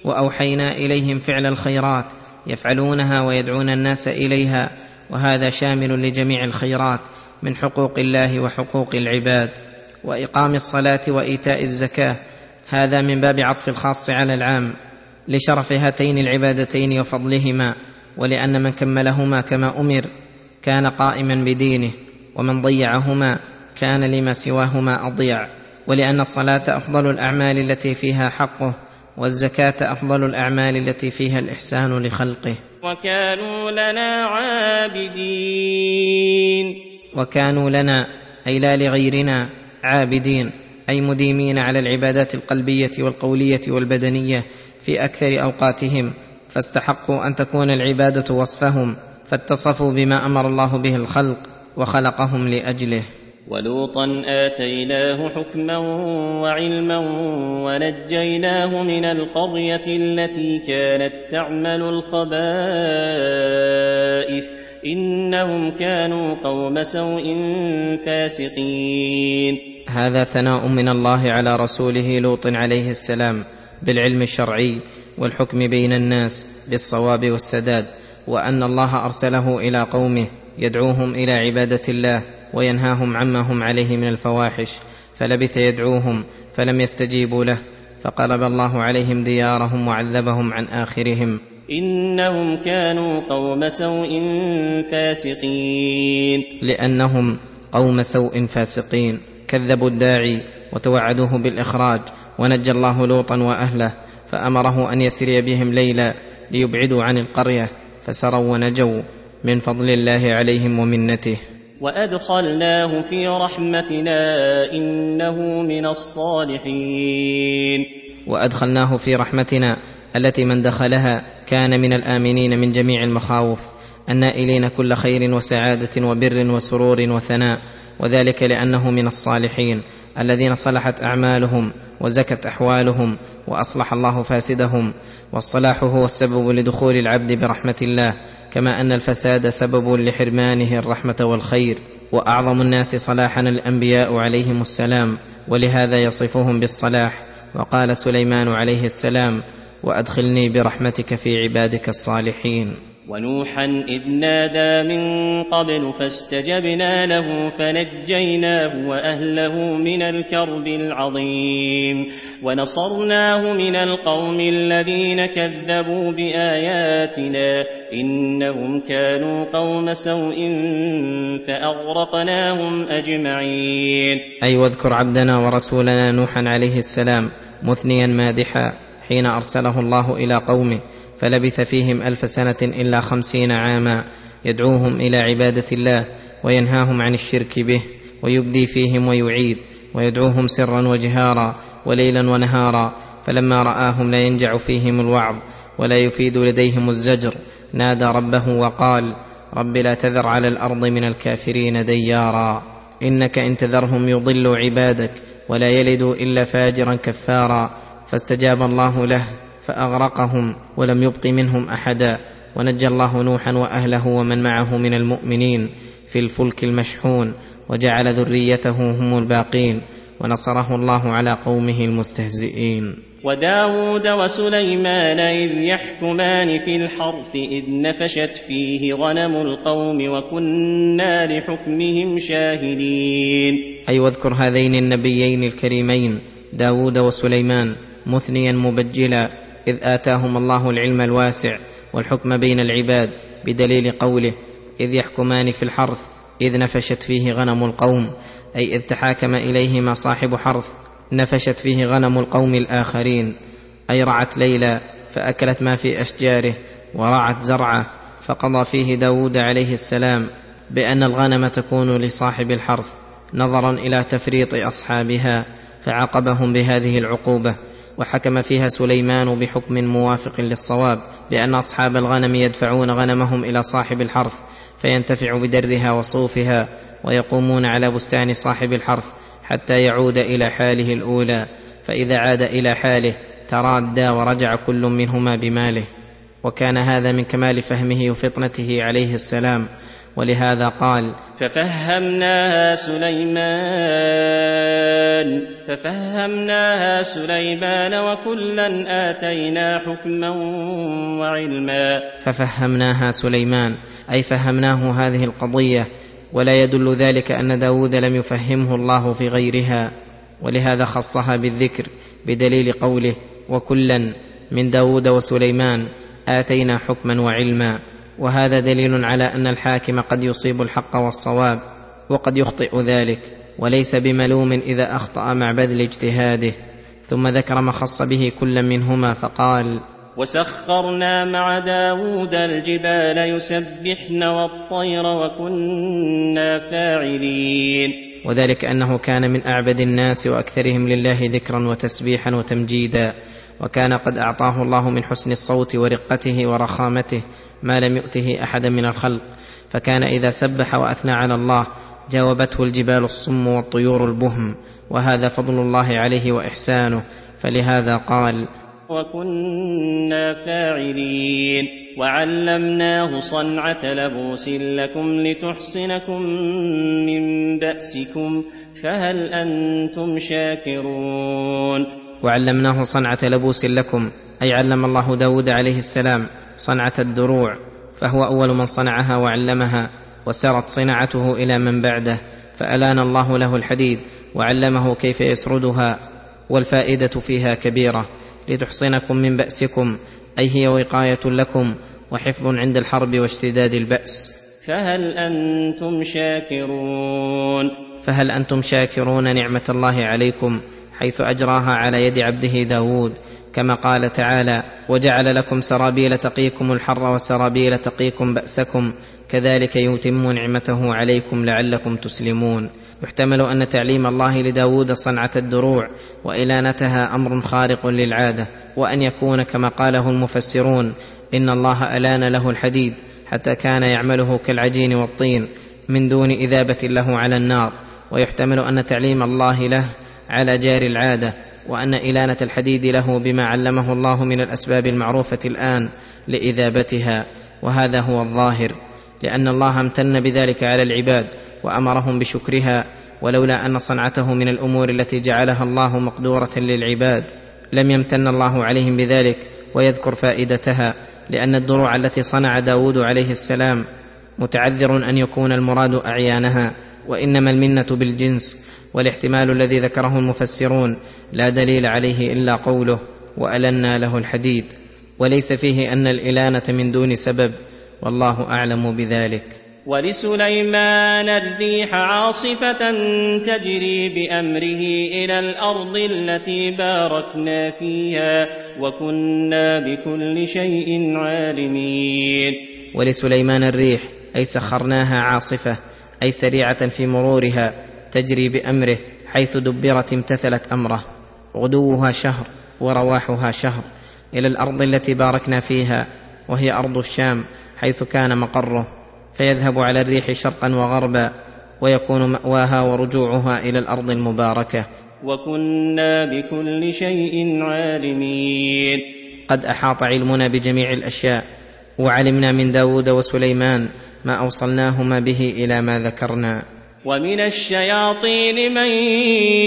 C: وأوحينا إليهم فعل الخيرات يفعلونها ويدعون الناس إليها وهذا شامل لجميع الخيرات من حقوق الله وحقوق العباد. وإقام الصلاة وإيتاء الزكاة هذا من باب عطف الخاص على العام لشرف هاتين العبادتين وفضلهما ولأن من كملهما كما أمر كان قائما بدينه ومن ضيعهما كان لما سواهما أضيع. ولأن الصلاة أفضل الأعمال التي فيها حقه والزكاة أفضل الأعمال التي فيها الإحسان لخلقه.
B: وكانوا لنا عابدين.
C: وكانوا لنا أي لا لغيرنا عابدين. أي مديمين على العبادات القلبية والقولية والبدنية في أكثر أوقاتهم فاستحقوا أن تكون العبادة وصفهم فاتصفوا بما أمر الله به الخلق وخلقهم لأجله.
B: ولوطا آتيناه حكما وعلما ونجيناه من القرية التي كانت تعمل الخبائث إنهم كانوا قوم سوء فاسقين.
C: هذا ثناء من الله على رسوله لوط عليه السلام بالعلم الشرعي والحكم بين الناس بالصواب والسداد وأن الله أرسله إلى قومه يدعوهم إلى عبادة الله وينهاهم عما هم عليه من الفواحش فلبث يدعوهم فلم يستجيبوا له فقلب الله عليهم ديارهم وعذبهم عن آخرهم.
B: إنهم كانوا قوم سوء فاسقين.
C: لأنهم قوم سوء فاسقين. كذبوا الداعي وتوعدوه بالإخراج ونجى الله لوطا وأهله فأمره أن يسري بهم ليلا ليبعدوا عن القرية فسروا ونجوا من فضل الله عليهم ومنته.
B: وأدخلناه في رحمتنا إنه من الصالحين.
C: وأدخلناه في رحمتنا التي من دخلها كان من الآمنين من جميع المخاوف النائلين كل خير وسعادة وبر وسرور وثناء وذلك لأنه من الصالحين الذين صلحت أعمالهم وزكت أحوالهم وأصلح الله فاسدهم والصلاح هو السبب لدخول العبد برحمة الله كما أن الفساد سبب لحرمانه الرحمة والخير وأعظم الناس صلاحا الأنبياء عليهم السلام ولهذا يصفهم بالصلاح. وقال سليمان عليه السلام وأدخلني برحمتك في عبادك الصالحين.
B: ونوحا إذ نادى من قبل فاستجبنا له فنجيناه وأهله من الكرب العظيم ونصرناه من القوم الذين كذبوا بآياتنا إنهم كانوا قوم سوء فأغرقناهم أجمعين.
C: أي واذكر عبدنا ورسولنا نوحا عليه السلام مثنيا مادحا حين أرسله الله إلى قومه فلبث فيهم ألف سنة إلا خمسين عاما يدعوهم إلى عبادة الله وينهاهم عن الشرك به ويبدي فيهم ويعيد ويدعوهم سرا وجهارا وليلا ونهارا فلما رآهم لا ينجع فيهم الوعظ ولا يفيد لديهم الزجر نادى ربه وقال رب لا تذر على الأرض من الكافرين ديارا إنك إن تذرهم يضلوا عبادك ولا يلدوا إلا فاجرا كفارا فاستجاب الله له فأغرقهم ولم يبق منهم أحدا. ونجى الله نوحا وأهله ومن معه من المؤمنين في الفلك المشحون وجعل ذريته هم الباقين ونصره الله على قومه المستهزئين.
B: وداود وسليمان إذ يحكمان في الحرث إذ نفشت فيه غنم القوم وكنا لحكمهم شاهدين.
C: أي واذكر هذين النبيين الكريمين داود وسليمان مثنيا مبجلا إذ آتاهم الله العلم الواسع والحكم بين العباد بدليل قوله إذ يحكمان في الحرث إذ نفشت فيه غنم القوم أي إذ تحاكم إليهما صاحب حرث نفشت فيه غنم القوم الآخرين أي رعت ليلى فأكلت ما في أشجاره ورعت زرعه فقضى فيه داود عليه السلام بأن الغنم تكون لصاحب الحرث نظرا إلى تفريط أصحابها فعاقبهم بهذه العقوبة. وحكم فيها سليمان بحكم موافق للصواب بأن أصحاب الغنم يدفعون غنمهم إلى صاحب الحرث فينتفع بدرها وصوفها ويقومون على بستان صاحب الحرث حتى يعود إلى حاله الأولى. فإذا عاد إلى حاله ترادى ورجع كل منهما بماله. وكان هذا من كمال فهمه وفطنته عليه السلام. ولهذا قال
B: ففهمناها سليمان ففهمناها سليمان وكلا آتينا حكما وعلما.
C: ففهمناها سليمان أي فهمناه هذه القضية ولا يدل ذلك أن داود لم يفهمه الله في غيرها ولهذا خصها بالذكر بدليل قوله وكلا من داود وسليمان آتينا حكما وعلما وهذا دليل على أن الحاكم قد يصيب الحق والصواب وقد يخطئ ذلك وليس بملوم إذا أخطأ مع بذل اجتهاده. ثم ذكر ما خص به كلا منهما فقال
B: وسخرنا مع داود الجبال يسبحن والطير وكنا فاعلين.
C: وذلك أنه كان من أعبد الناس وأكثرهم لله ذكرا وتسبيحا وتمجيدا وكان قد أعطاه الله من حسن الصوت ورقته ورخامته ما لم يؤته احدا من الخلق فكان إذا سبح وأثنى على الله جاوبته الجبال الصم والطيور البهم وهذا فضل الله عليه وإحسانه فلهذا قال
B: وكنا فاعلين وعلمناه صنعة لبوس لكم لتحصنكم من بأسكم فهل أنتم شاكرون؟
C: وعلمناه صنعة لبوس لكم أي علم الله داود عليه السلام صنعة الدروع فهو أول من صنعها وعلمها وسرت صناعته إلى من بعده فألان الله له الحديد وعلمه كيف يسردها والفائدة فيها كبيرة. لتحصنكم من بأسكم أي هي وقاية لكم وحفظ عند الحرب واشتداد البأس.
B: فهل أنتم شاكرون؟
C: فهل أنتم شاكرون نعمة الله عليكم حيث أجراها على يد عبده داود كما قال تعالى وجعل لكم سرابيل تقيكم الحر وسرابيل تقيكم بأسكم كذلك يتم نعمته عليكم لعلكم تسلمون. يحتمل أن تعليم الله لداود صنعة الدروع والانتها أمر خارق للعادة وأن يكون كما قاله المفسرون إن الله ألان له الحديد حتى كان يعمله كالعجين والطين من دون إذابة له على النار. ويحتمل أن تعليم الله له على جار العادة وأن إلانة الحديد له بما علمه الله من الأسباب المعروفة الآن لإذابتها وهذا هو الظاهر لأن الله امتن بذلك على العباد وأمرهم بشكرها ولولا أن صنعته من الأمور التي جعلها الله مقدورة للعباد لم يمتن الله عليهم بذلك ويذكر فائدتها لأن الدروع التي صنع داود عليه السلام متعذر أن يكون المراد أعيانها وإنما المنة بالجنس والاحتمال الذي ذكره المفسرون لا دليل عليه إلا قوله وألنا له الحديد وليس فيه أن الإلانة من دون سبب والله أعلم بذلك
B: ولسليمان الريح عاصفة تجري بأمره إلى الأرض التي باركنا فيها وكنا بكل شيء عالمين.
C: ولسليمان الريح أي سخرناها عاصفة أي سريعة في مرورها تجري بأمره حيث دبرت امتثلت أمره غدوها شهر ورواحها شهر إلى الأرض التي باركنا فيها وهي أرض الشام حيث كان مقره فيذهب على الريح شرقا وغربا ويكون مأواها ورجوعها إلى الأرض المباركة.
B: وكنا بكل شيء عالمين.
C: قد أحاط علمنا بجميع الأشياء وعلمنا من داود وسليمان ما أوصلناهما به إلى ما ذكرنا.
B: ومن الشياطين من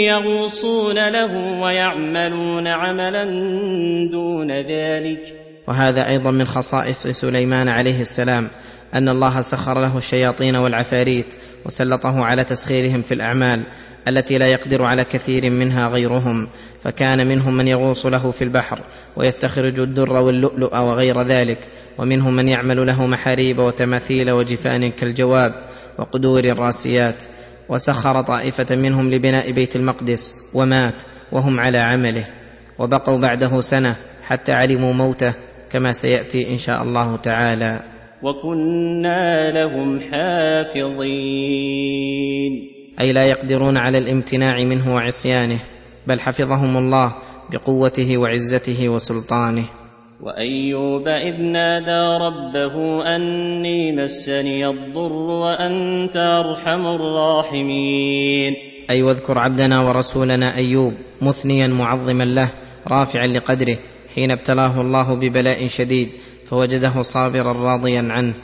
B: يغوصون له ويعملون عملا دون ذلك.
C: وهذا أيضا من خصائص سليمان عليه السلام أن الله سخر له الشياطين والعفاريت وسلطه على تسخيرهم في الأعمال التي لا يقدر على كثير منها غيرهم فكان منهم من يغوص له في البحر ويستخرج الدر واللؤلؤ وغير ذلك ومنهم من يعمل له محاريب وتماثيل وجفان كالجواب وقدور الراسيات وسخر طائفة منهم لبناء بيت المقدس ومات وهم على عمله وبقوا بعده سنة حتى علموا موته كما سيأتي إن شاء الله تعالى.
B: وكنا لهم حافظين.
C: أي لا يقدرون على الامتناع منه وعصيانه بل حفظهم الله بقوته وعزته وسلطانه.
B: وأيوب إذ نادى ربه أني مسني الضر وأنت أرحم الراحمين.
C: أي واذكر عبدنا ورسولنا أيوب مثنيا معظما له رافعا لقدره حين ابتلاه الله ببلاء شديد فوجده صابرا راضيا عنه.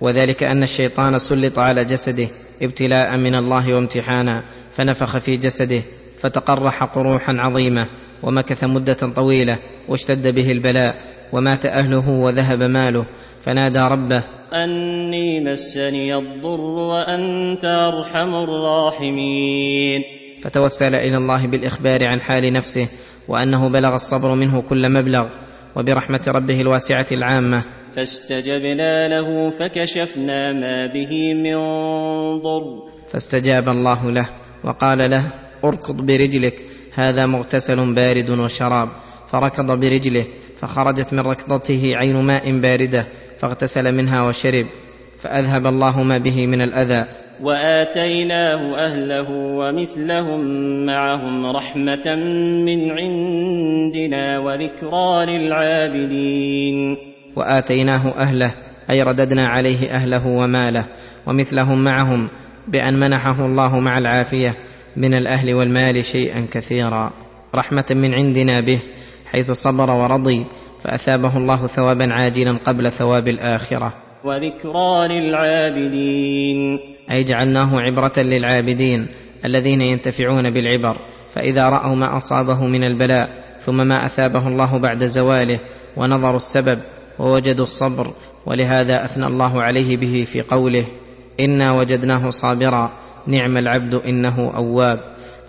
C: وذلك أن الشيطان سلط على جسده ابتلاء من الله وامتحانا فنفخ في جسده فتقرح قروحا عظيمة ومكث مدة طويلة واشتد به البلاء. ومات أهله وذهب ماله فنادى ربه
B: أني مسني الضر وأنت أرحم الراحمين.
C: فتوسل إلى الله بالإخبار عن حال نفسه وأنه بلغ الصبر منه كل مبلغ وبرحمة ربه الواسعة العامة.
B: فاستجبنا له فكشفنا ما به من ضر.
C: فاستجاب الله له وقال له اركض برجلك هذا مغتسل بارد وشراب فركض برجله فخرجت من ركضته عين ماء باردة فاغتسل منها وشرب فأذهب الله ما به من الأذى.
B: وآتيناه أهله ومثلهم معهم رحمة من عندنا وذكرى للعابدين.
C: وآتيناه أهله أي رددنا عليه أهله وماله ومثلهم معهم بأن منحه الله مع العافية من الأهل والمال شيئا كثيرا. رحمة من عندنا به حيث صبر ورضي فأثابه الله ثوابا عاجلا قبل ثواب الآخرة.
B: وذكرى للعابدين.
C: أي جعلناه عبرة للعابدين الذين ينتفعون بالعبر فإذا رأوا ما أصابه من البلاء ثم ما أثابه الله بعد زواله ونظروا السبب ووجدوا الصبر ولهذا أثنى الله عليه به في قوله إنا وجدناه صابرا نعم العبد إنه أواب.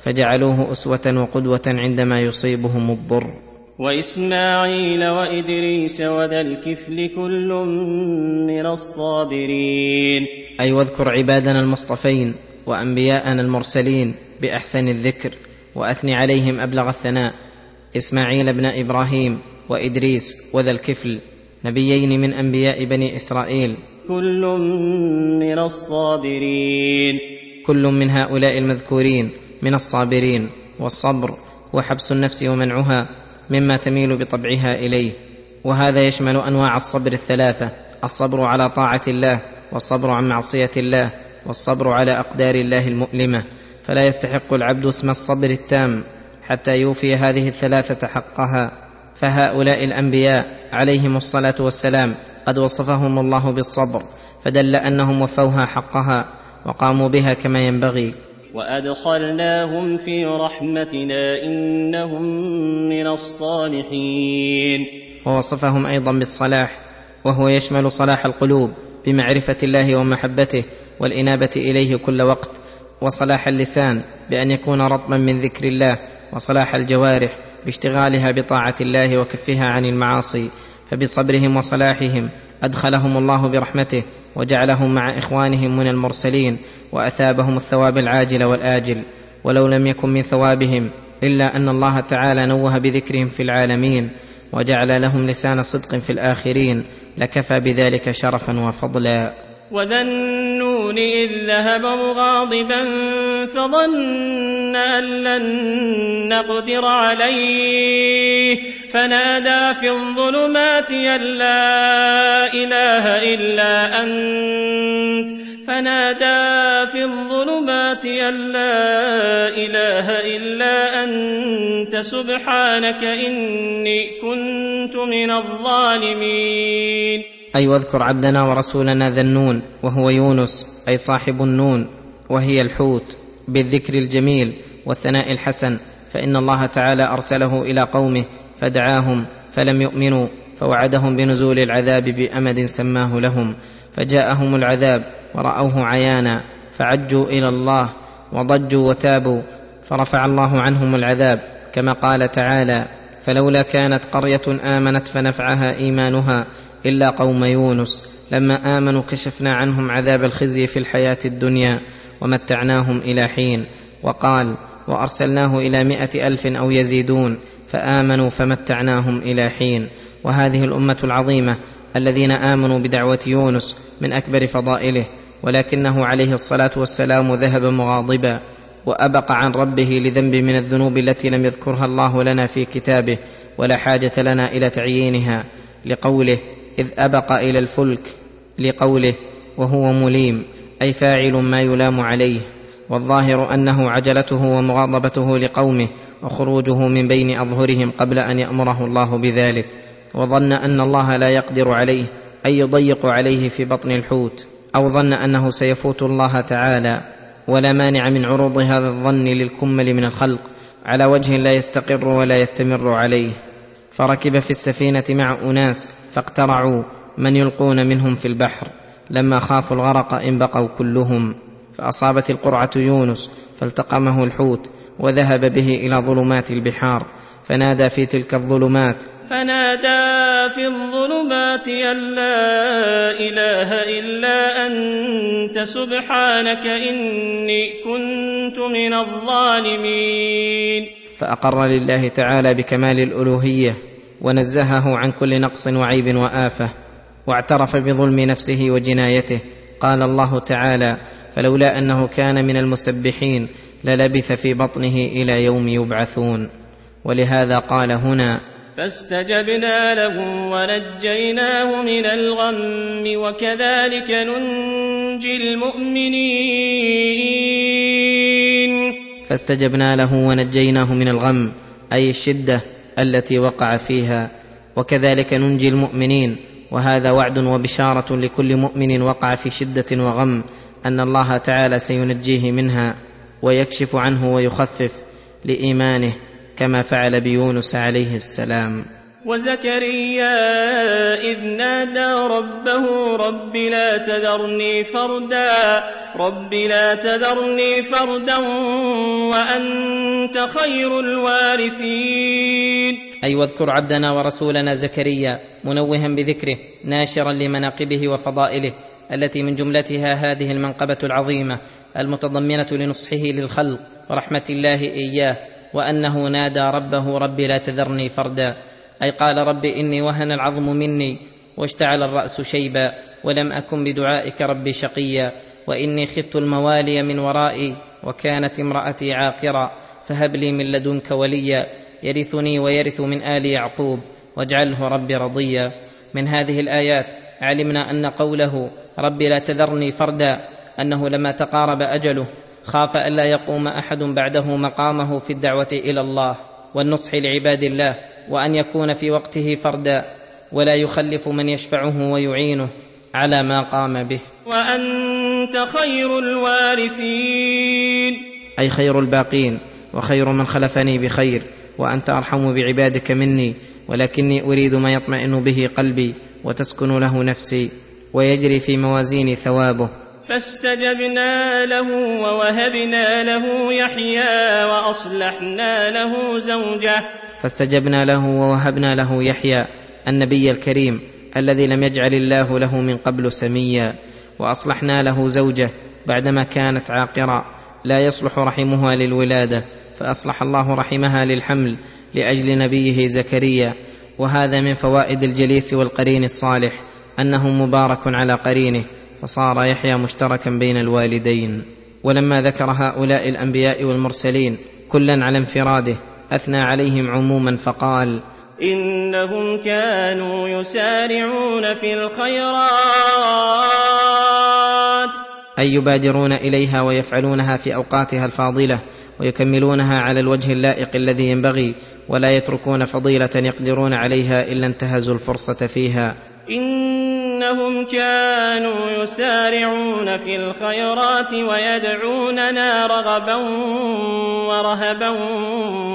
C: فجعلوه أسوة وقدوة عندما يصيبهم الضر.
B: وإسماعيل وإدريس وذا الكفل كل من الصابرين.
C: أي واذكر عبادنا المصطفين وأنبياءنا المرسلين بأحسن الذكر واثن عليهم أبلغ الثناء. إسماعيل بن إبراهيم وإدريس وذا الكفل نبيين من أنبياء بني إسرائيل.
B: كل من الصابرين.
C: كل من هؤلاء المذكورين من الصابرين والصبر وحبس النفس ومنعها مما تميل بطبعها إليه. وهذا يشمل أنواع الصبر الثلاثة الصبر على طاعة الله والصبر عن معصية الله والصبر على أقدار الله المؤلمة. فلا يستحق العبد اسم الصبر التام حتى يوفي هذه الثلاثة حقها. فهؤلاء الأنبياء عليهم الصلاة والسلام قد وصفهم الله بالصبر فدل أنهم وفوها حقها وقاموا بها كما ينبغي.
B: وادخلناهم في رحمتنا انهم من الصالحين
C: ووصفهم أيضا بالصلاح وهو يشمل صلاح القلوب بمعرفه الله ومحبته والانابه اليه كل وقت وصلاح اللسان بان يكون رطبا من ذكر الله وصلاح الجوارح باشتغالها بطاعه الله وكفها عن المعاصي فبصبرهم وصلاحهم ادخلهم الله برحمته وجعلهم مع إخوانهم من المرسلين وأثابهم الثواب العاجل والآجل ولو لم يكن من ثوابهم إلا أن الله تعالى نوه بذكرهم في العالمين وجعل لهم لسان صدق في الآخرين لكفى بذلك شرفا وفضلا.
B: وذا النون إذ ذهب مغاضبا فظن أن لن نقدر عليه فنادى في الظلمات أن لا إله إلا أنت. فنادى في الظلمات أن لا إله إلا أنت. سبحانك إني كنت من الظالمين.
C: أي واذكر عبدنا ورسولنا ذا النون وهو يونس أي صاحب النون وهي الحوت بالذكر الجميل والثناء الحسن فإن الله تعالى أرسله إلى قومه فدعاهم فلم يؤمنوا فوعدهم بنزول العذاب بأمد سماه لهم فجاءهم العذاب ورأوه عيانا فعجوا إلى الله وضجوا وتابوا فرفع الله عنهم العذاب كما قال تعالى فلولا كانت قرية آمنت فنفعها إيمانها إلا قوم يونس لما آمنوا كشفنا عنهم عذاب الخزي في الحياة الدنيا ومتعناهم إلى حين وقال وأرسلناه إلى مائه ألف أو يزيدون فآمنوا فمتعناهم إلى حين. وهذه الأمة العظيمة الذين آمنوا بدعوة يونس من أكبر فضائله ولكنه عليه الصلاة والسلام ذهب مغاضبا وأبق عن ربه لذنب من الذنوب التي لم يذكرها الله لنا في كتابه ولا حاجة لنا إلى تعيينها. لقوله إذ أبق إلى الفلك لقوله وهو مليم أي فاعل ما يلام عليه. والظاهر أنه عجلته ومغاضبته لقومه وخروجه من بين أظهرهم قبل أن يأمره الله بذلك وظن أن الله لا يقدر عليه أي يضيق عليه في بطن الحوت أو ظن أنه سيفوت الله تعالى. ولا مانع من عروض هذا الظن للكمل من الخلق على وجه لا يستقر ولا يستمر عليه. فركب في السفينة مع أناس فاقترعوا من يلقون منهم في البحر لما خافوا الغرق إن بقوا كلهم. فأصابت القرعة يونس فالتقمه الحوت وذهب به إلى ظلمات البحار. فنادى في تلك الظلمات.
B: فنادى في الظلمات أن لا إله إلا أنت سبحانك إني كنت من الظالمين.
C: فأقر لله تعالى بكمال الألوهية ونزهه عن كل نقص وعيب وآفة واعترف بظلم نفسه وجنايته. قال الله تعالى فلولا أنه كان من المسبحين للبث في بطنه إلى يوم يبعثون. ولهذا قال هنا
B: فاستجبنا له ونجيناه من الغم وكذلك ننجي المؤمنين.
C: فاستجبنا له ونجيناه من الغم أي الشدة التي وقع فيها وكذلك ننجي المؤمنين. وهذا وعد وبشارة لكل مؤمن وقع في شدة وغم أن الله تعالى سينجيه منها. ويكشف عنه ويخفف لإيمانه كما فعل بيونس عليه السلام.
B: وزكريا إذ نادى ربه رب لا تذرني فردا رب لا تذرني فردا وأنت خير الوارثين.
C: أي واذكر عبدنا ورسولنا زكريا منوها بذكره ناشرا لمناقبه وفضائله التي من جملتها هذه المنقبة العظيمة المتضمنة لنصحه للخلق ورحمه الله إياه وأنه نادى ربه رب لا تذرني فردا. أي قال رب إني وهن العظم مني واشتعل الرأس شيبا ولم أكن بدعائك ربي شقيا. وإني خفت الموالي من ورائي وكانت امرأتي عاقرا فهب لي من لدنك وليا يرثني ويرث من آل يعقوب واجعله ربي رضيا. من هذه الآيات علمنا أن قوله رب لا تذرني فردا أنه لما تقارب أجله خاف الا يقوم أحد بعده مقامه في الدعوة إلى الله والنصح لعباد الله وأن يكون في وقته فردا ولا يخلف من يشفعه ويعينه على ما قام به.
B: وأنت خير الوارثين.
C: أي خير الباقين وخير من خلفني بخير وأنت أرحم بعبادك مني ولكني أريد ما يطمئن به قلبي وتسكن له نفسي ويجري في موازين ثوابه.
B: فاستجبنا له ووهبنا له يحيى وأصلحنا له زوجه.
C: فاستجبنا له ووهبنا له يحيى النبي الكريم الذي لم يجعل الله له من قبل سميا وأصلحنا له زوجه بعدما كانت عاقرا لا يصلح رحمها للولادة فأصلح الله رحمها للحمل لأجل نبيه زكريا. وهذا من فوائد الجليس والقرين الصالح أنه مبارك على قرينه. فصار يحيى مشتركا بين الوالدين. ولما ذكر هؤلاء الأنبياء والمرسلين كلا على انفراده أثنى عليهم عموما فقال
B: إنهم كانوا يسارعون في الخيرات.
C: أي يبادرون إليها ويفعلونها في أوقاتها الفاضلة ويكملونها على الوجه اللائق الذي ينبغي ولا يتركون فضيلة يقدرون عليها إلا انتهزوا الفرصة فيها.
B: إنهم كانوا يسارعون في الخيرات ويدعوننا رغبا ورهبا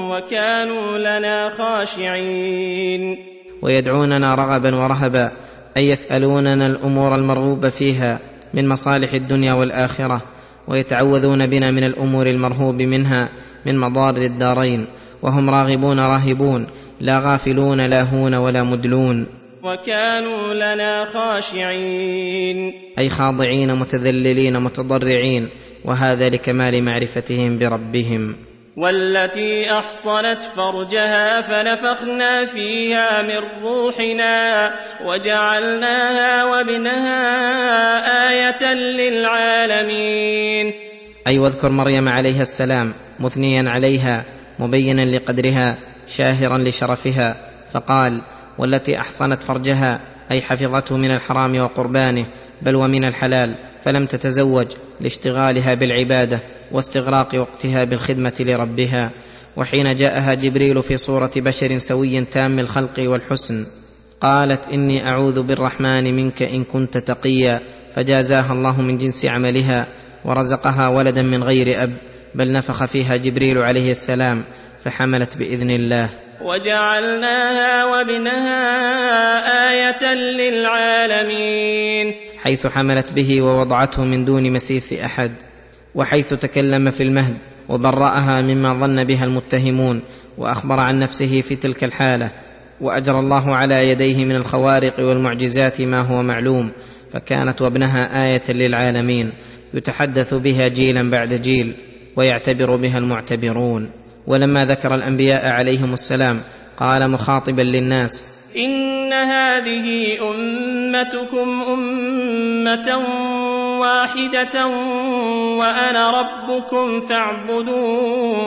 B: وكانوا لنا خاشعين.
C: ويدعوننا رغبا ورهبا أي يسألوننا الأمور المرغوب فيها من مصالح الدنيا والآخرة ويتعوذون بنا من الأمور المرهوب منها من مضار الدارين وهم راغبون راهبون لا غافلون لاهون ولا مدلون.
B: وكانوا لنا خاشعين.
C: أي خاضعين متذللين متضرعين. وهذا لكمال معرفتهم بربهم.
B: والتي أحصنت فرجها فنفخنا فيها من روحنا وجعلناها وابنها آية للعالمين.
C: أي واذكر مريم عليها السلام مثنيا عليها مبينا لقدرها شاهرا لشرفها فقال والتي أحصنت فرجها أي حفظته من الحرام وقربانه بل ومن الحلال فلم تتزوج لاشتغالها بالعبادة واستغراق وقتها بالخدمة لربها. وحين جاءها جبريل في صورة بشر سوي تام الخلق والحسن قالت إني أعوذ بالرحمن منك إن كنت تقيا. فجازاها الله من جنس عملها ورزقها ولدا من غير أب بل نفخ فيها جبريل عليه السلام. فحملت بإذن الله.
B: وجعلناها وابنها آية للعالمين.
C: حيث حملت به ووضعته من دون مسيس أحد وحيث تكلم في المهد وبرأها مما ظن بها المتهمون وأخبر عن نفسه في تلك الحالة. واجرى الله على يديه من الخوارق والمعجزات ما هو معلوم فكانت وابنها آية للعالمين. يتحدث بها جيلا بعد جيل ويعتبر بها المعتبرون. ولما ذكر الأنبياء عليهم السلام قال مخاطبا للناس
B: إن هذه أمتكم أمة واحدة وأنا ربكم فاعبدون.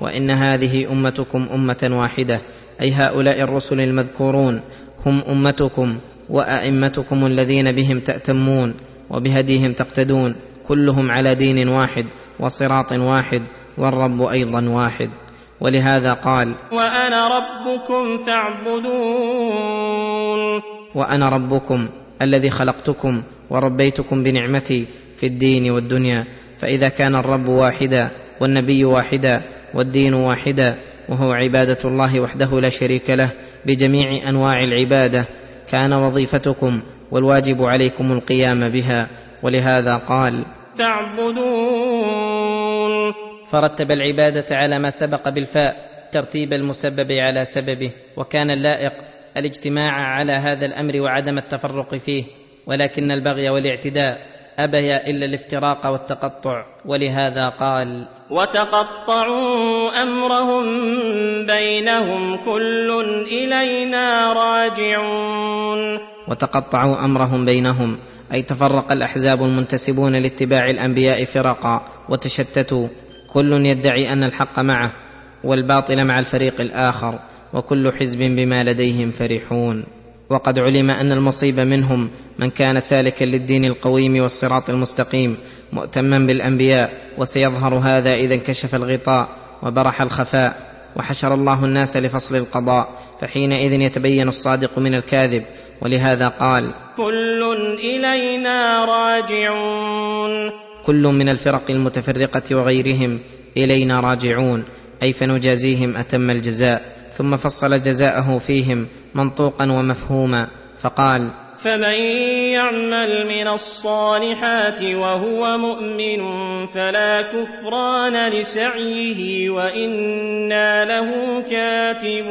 C: وإن هذه أمتكم أمة واحدة أي هؤلاء الرسل المذكورون هم أمتكم وأئمتكم الذين بهم تأتمون وبهديهم تقتدون كلهم على دين واحد وصراط واحد. والرب أيضا واحد. ولهذا قال
B: وأنا ربكم فاعبدون.
C: وأنا ربكم الذي خلقتكم وربيتكم بنعمتي في الدين والدنيا. فإذا كان الرب واحدا والنبي واحدا والدين واحدا وهو عبادة الله وحده لا شريك له بجميع أنواع العبادة كان وظيفتكم والواجب عليكم القيام بها. ولهذا قال
B: فاعبدون.
C: فرتب العبادة على ما سبق بالفاء ترتيب المسبب على سببه وكان اللائق الاجتماع على هذا الأمر وعدم التفرق فيه ولكن البغي والاعتداء أبيا إلا الافتراق والتقطع ولهذا قال
B: وتقطعوا أمرهم بينهم كل إلينا راجعون.
C: وتقطعوا أمرهم بينهم أي تفرق الأحزاب المنتسبون لاتباع الأنبياء فرقا وتشتتوا كل يدعي أن الحق معه والباطل مع الفريق الآخر وكل حزب بما لديهم فرحون. وقد علم أن المصيب منهم من كان سالكا للدين القويم والصراط المستقيم مؤتما بالأنبياء وسيظهر هذا إذا انكشف الغطاء وبرح الخفاء وحشر الله الناس لفصل القضاء فحينئذ يتبين الصادق من الكاذب. ولهذا قال
B: كل إلينا راجعون.
C: كل من الفرق المتفرقة وغيرهم إلينا راجعون أي فنجازيهم أتم الجزاء ثم فصل جزاءه فيهم منطوقا ومفهوما فقال
B: فمن يعمل من الصالحات وهو مؤمن فلا كفران لسعيه وإنا له كاتبون.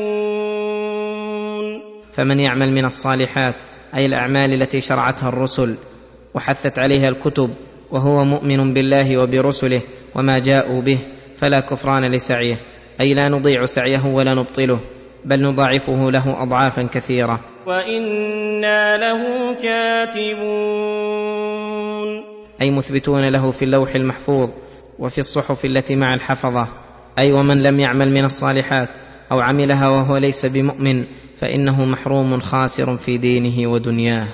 C: فمن يعمل من الصالحات أي الأعمال التي شرعتها الرسل وحثت عليها الكتب وهو مؤمن بالله وبرسله وما جاءوا به فلا كفران لسعيه. أي لا نضيع سعيه ولا نبطله بل نضاعفه له اضعافا كثيرة.
B: وإنا له كاتبون.
C: أي مثبتون له في اللوح المحفوظ وفي الصحف التي مع الحفظة. أي ومن لم يعمل من الصالحات أو عملها وهو ليس بمؤمن فإنه محروم خاسر في دينه ودنياه.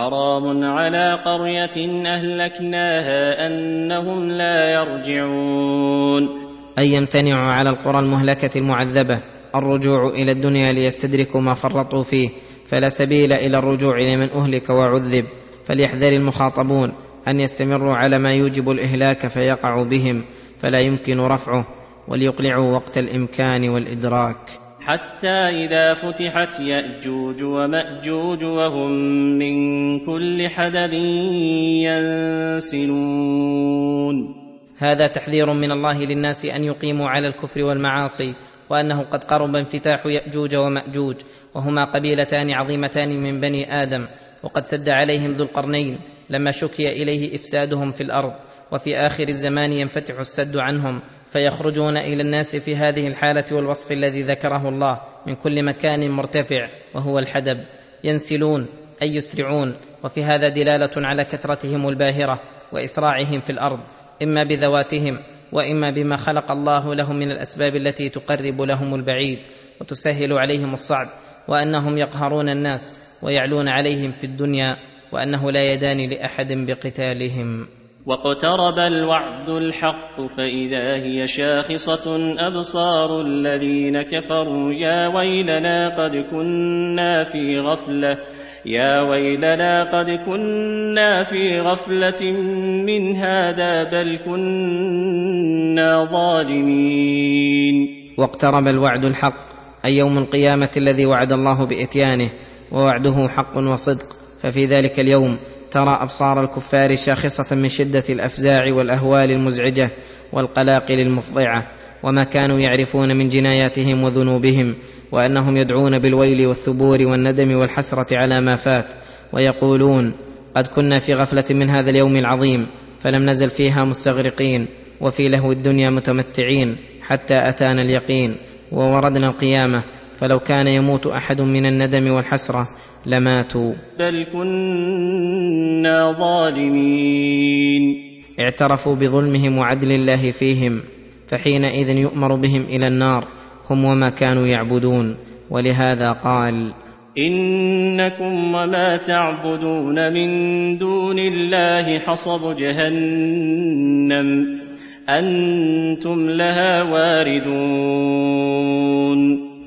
B: حرام على قرية أهلكناها أنهم لا يرجعون.
C: اي يمتنع على القرى المهلكة المعذبة الرجوع إلى الدنيا ليستدركوا ما فرطوا فيه فلا سبيل إلى الرجوع لمن أهلك وعذب. فليحذر المخاطبون أن يستمروا على ما يوجب الإهلاك فيقع بهم فلا يمكن رفعه وليقلعوا وقت الإمكان والإدراك.
B: حتى إذا فتحت يأجوج ومأجوج وهم من كل حدب ينسلون.
C: هذا تحذير من الله للناس أن يقيموا على الكفر والمعاصي وأنه قد قرب انفتاح يأجوج ومأجوج وهما قبيلتان عظيمتان من بني آدم وقد سد عليهم ذو القرنين لما شكي إليه إفسادهم في الأرض وفي آخر الزمان ينفتح السد عنهم فيخرجون إلى الناس في هذه الحالة والوصف الذي ذكره الله من كل مكان مرتفع وهو الحدب. ينسلون أي يسرعون وفي هذا دلالة على كثرتهم الباهرة وإسراعهم في الأرض إما بذواتهم وإما بما خلق الله لهم من الأسباب التي تقرب لهم البعيد وتسهل عليهم الصعب وأنهم يقهرون الناس ويعلون عليهم في الدنيا وأنه لا يدان لأحد بقتالهم.
B: واقترب الوعد الحق فإذا هي شاخصة أبصار الذين كفروا يا ويلنا قد كنا في غفلة يا ويلنا قد كنا في غفلة من هذا بل كنا ظالمين.
C: واقترب الوعد الحق أي يوم القيامة الذي وعد الله بإتيانه ووعده حق وصدق ففي ذلك اليوم ترى أبصار الكفار شاخصة من شدة الأفزاع والأهوال المزعجة والقلاقل المفضعة وما كانوا يعرفون من جناياتهم وذنوبهم وأنهم يدعون بالويل والثبور والندم والحسرة على ما فات ويقولون قد كنا في غفلة من هذا اليوم العظيم فلم نزل فيها مستغرقين وفي لهو الدنيا متمتعين حتى أتانا اليقين ووردنا القيامة فلو كان يموت أحد من الندم والحسرة لماتوا.
B: بل كنا ظالمين.
C: اعترفوا بظلمهم وعدل الله فيهم فحينئذ يؤمر بهم إلى النار هم وما كانوا يعبدون. ولهذا قال
B: إنكم وما تعبدون من دون الله حصب جهنم أنتم لها واردون.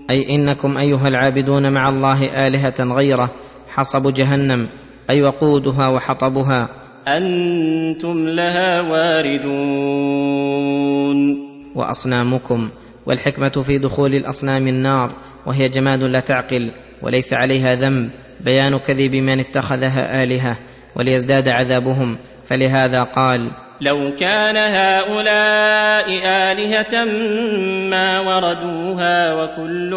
C: أي إنكم أيها العابدون مع الله آلهة غيره حصب جهنم أي وقودها وحطبها.
B: أنتم لها واردون.
C: وأصنامكم والحكمة في دخول الأصنام النار وهي جماد لا تعقل وليس عليها ذنب بيان كذب من اتخذها آلهة وليزداد عذابهم فلهذا قال
B: لو كان هؤلاء آلهة ما وردوها وكل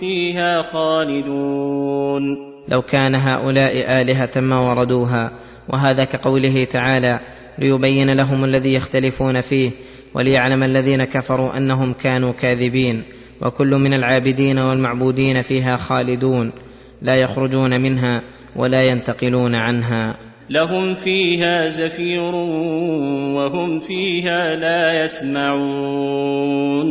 B: فيها خالدون.
C: لو كان هؤلاء آلهة ما وردوها وهذا كقوله تعالى ليبين لهم الذي يختلفون فيه وليعلم الذين كفروا أنهم كانوا كاذبين وكل من العابدين والمعبودين فيها خالدون لا يخرجون منها ولا ينتقلون عنها.
B: لهم فيها زفير وهم فيها لا يسمعون.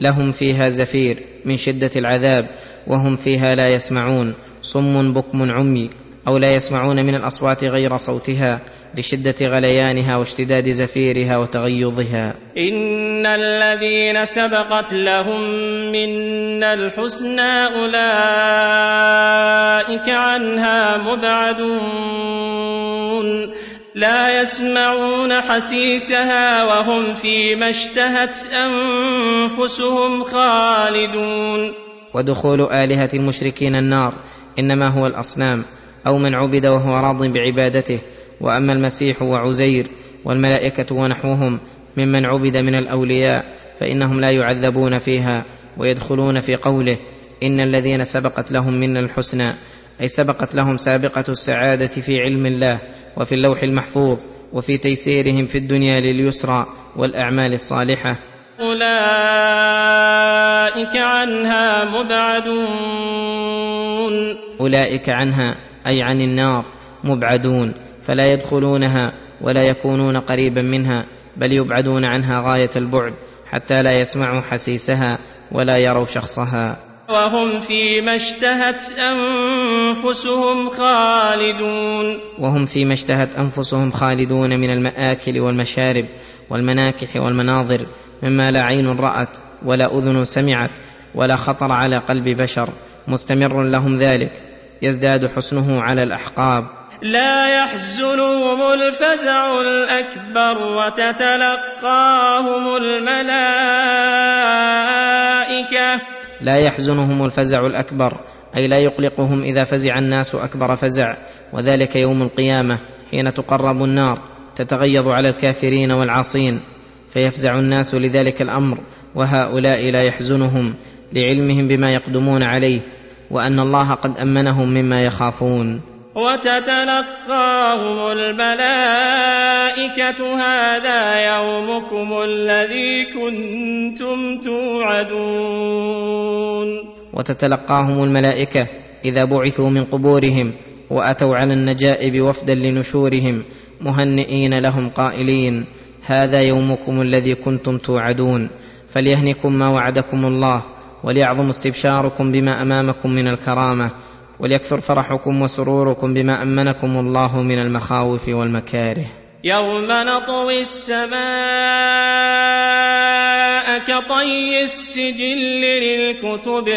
C: لهم فيها زفير من شدة العذاب وهم فيها لا يسمعون. صم بكم عمي. أو لا يسمعون من الأصوات غير صوتها لشدة غليانها واشتداد زفيرها وتغيظها.
B: إن الذين سبقت لهم منا الحسنى أولئك عنها مبعدون. لا يسمعون حسيسها وهم فيما اشتهت أنفسهم خالدون.
C: ودخول آلهة المشركين النار إنما هو الأصنام. أو من عبد وهو راض بعبادته وأما المسيح وعزير والملائكة ونحوهم ممن عبد من الأولياء فإنهم لا يعذبون فيها ويدخلون في قوله إن الذين سبقت لهم منا الحسنى أي سبقت لهم سابقة السعادة في علم الله وفي اللوح المحفوظ وفي تيسيرهم في الدنيا لليسرى والأعمال الصالحة.
B: أولئك عنها مبعدون.
C: أولئك عنها أي عن النار مبعدون فلا يدخلونها ولا يكونون قريبا منها بل يبعدون عنها غاية البعد حتى لا يسمعوا حسيسها ولا يروا شخصها.
B: وهم فيما اشتهت أنفسهم خالدون.
C: وهم فيما اشتهت أنفسهم خالدون من المآكل والمشارب والمناكح والمناظر مما لا عين رأت ولا أذن سمعت ولا خطر على قلب بشر مستمر لهم ذلك. يزداد حسنه على الأحقاب.
B: لا يحزنهم الفزع الأكبر وتتلقاهم الملائكة.
C: لا يحزنهم الفزع الأكبر أي لا يقلقهم إذا فزع الناس أكبر فزع وذلك يوم القيامة حين تقرب النار تتغيظ على الكافرين والعاصين. فيفزع الناس لذلك الأمر وهؤلاء لا يحزنهم لعلمهم بما يقدمون عليه. وأن الله قد أمنهم مما يخافون.
B: وتتلقاهم الملائكة هذا يومكم الذي كنتم توعدون.
C: وتتلقاهم الملائكة إذا بعثوا من قبورهم وأتوا على النجائب وفدا لنشورهم مهنئين لهم قائلين هذا يومكم الذي كنتم توعدون. فليهنكم ما وعدكم الله. وليعظم استبشاركم بما أمامكم من الكرامة وليكثر فرحكم وسروركم بما أمنكم الله من المخاوف والمكاره.
B: يوم نطوي السماء كطي السجل للكتب.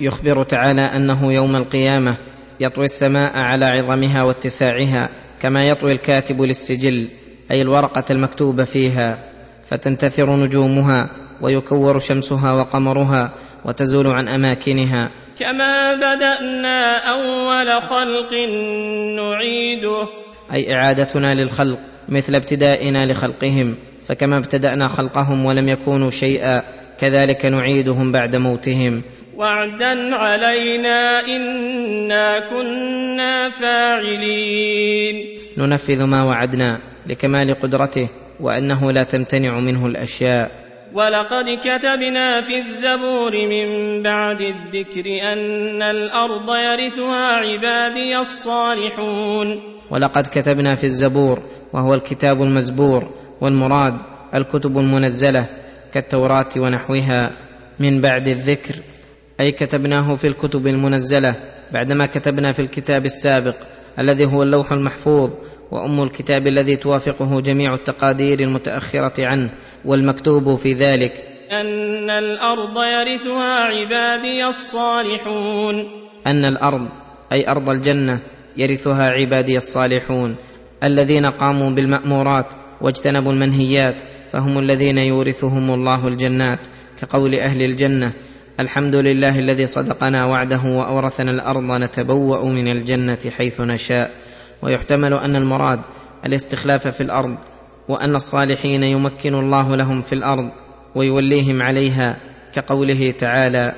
C: يخبر تعالى أنه يوم القيامة يطوي السماء على عظمها واتساعها كما يطوي الكاتب للسجل أي الورقة المكتوب فيها فتنتثر نجومها ويكور شمسها وقمرها وتزول عن أماكنها.
B: كما بدأنا أول خلق نعيده.
C: أي إعادتنا للخلق مثل ابتدائنا لخلقهم فكما ابتدأنا خلقهم ولم يكونوا شيئا كذلك نعيدهم بعد موتهم.
B: وعدا علينا إنا كنا فاعلين.
C: ننفذ ما وعدنا لكمال قدرته وأنه لا تمتنع منه الأشياء.
B: ولقد كتبنا في الزبور من بعد الذكر أن الأرض يرثها عبادي الصالحون.
C: ولقد كتبنا في الزبور وهو الكتاب المزبور والمراد الكتب المنزلة كالتوراة ونحوها من بعد الذكر أي كتبناه في الكتب المنزلة بعدما كتبنا في الكتاب السابق الذي هو اللوح المحفوظ وأم الكتاب الذي توافقه جميع التقادير المتأخرة عنه والمكتوب في ذلك
B: أن الأرض يرثها عبادي الصالحون.
C: أن الأرض أي أرض الجنة يرثها عبادي الصالحون الذين قاموا بالمأمورات واجتنبوا المنهيات فهم الذين يورثهم الله الجنات. كقول أهل الجنة الحمد لله الذي صدقنا وعده وأورثنا الأرض نتبوأ من الجنة حيث نشاء. ويحتمل أن المراد الاستخلاف في الأرض وأن الصالحين يمكن الله لهم في الأرض ويوليهم عليها كقوله تعالى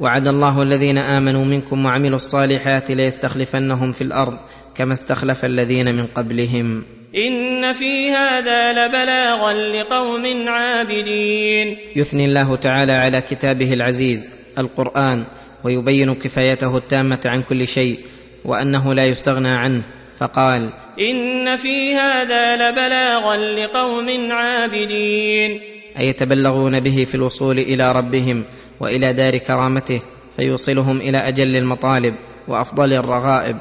C: وعد الله الذين آمنوا منكم وعملوا الصالحات ليستخلفنهم في الأرض كما استخلف الذين من قبلهم.
B: إن في هذا لبلاغا لقوم عابدين.
C: يثني الله تعالى على كتابه العزيز القرآن ويبين كفايته التامة عن كل شيء وأنه لا يستغنى عنه. فقال
B: إن في هذا لبلاغا لقوم عابدين.
C: اي يتبلغون به في الوصول إلى ربهم وإلى دار كرامته فيوصلهم إلى أجل المطالب وأفضل الرغائب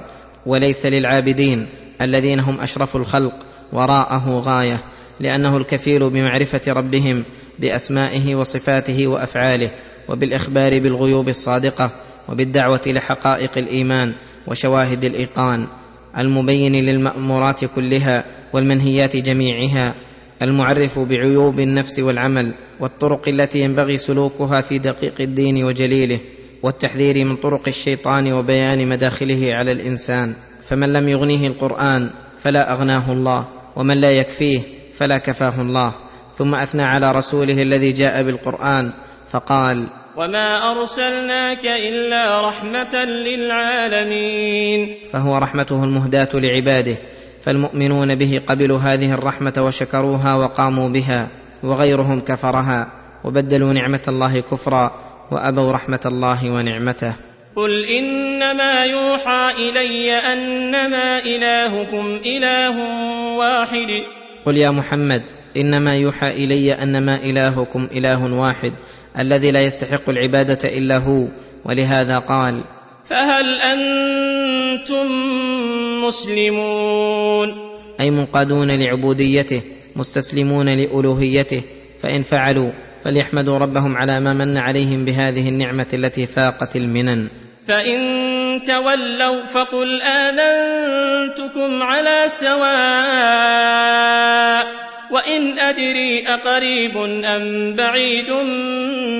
C: وليس للعابدين الذين هم أشرف الخلق وراءه غاية لأنه الكفيل بمعرفة ربهم بأسمائه وصفاته وأفعاله وبالإخبار بالغيوب الصادقة وبالدعوة لحقائق الإيمان وشواهد الإيقان. المبين للمأمورات كلها والمنهيات جميعها المعرف بعيوب النفس والعمل والطرق التي ينبغي سلوكها في دقيق الدين وجليله والتحذير من طرق الشيطان وبيان مداخله على الإنسان. فمن لم يغنيه القرآن فلا أغناه الله ومن لا يكفيه فلا كفاه الله. ثم أثنى على رسوله الذي جاء بالقرآن فقال
B: وما ارسلناك الا رحمه للعالمين
C: فهو رحمته المهداة لعباده فالمؤمنون به قبلوا هذه الرحمة وشكروها وقاموا بها وغيرهم كفرها وبدلوا نعمة الله كفرا وأبوا رحمة الله ونعمته.
B: قل انما يوحى الي انما الهكم اله واحد.
C: قل يا محمد انما يوحى الي انما الهكم اله واحد الذي لا يستحق العبادة إلا هو ولهذا قال
B: فهل أنتم مسلمون؟
C: أي منقادون لعبوديته مستسلمون لألوهيته فإن فعلوا فليحمدوا ربهم على ما من عليهم بهذه النعمة التي فاقت المنن.
B: فإن تولوا فقل آذنتكم على سواء وإن أدري أقريب أم بعيد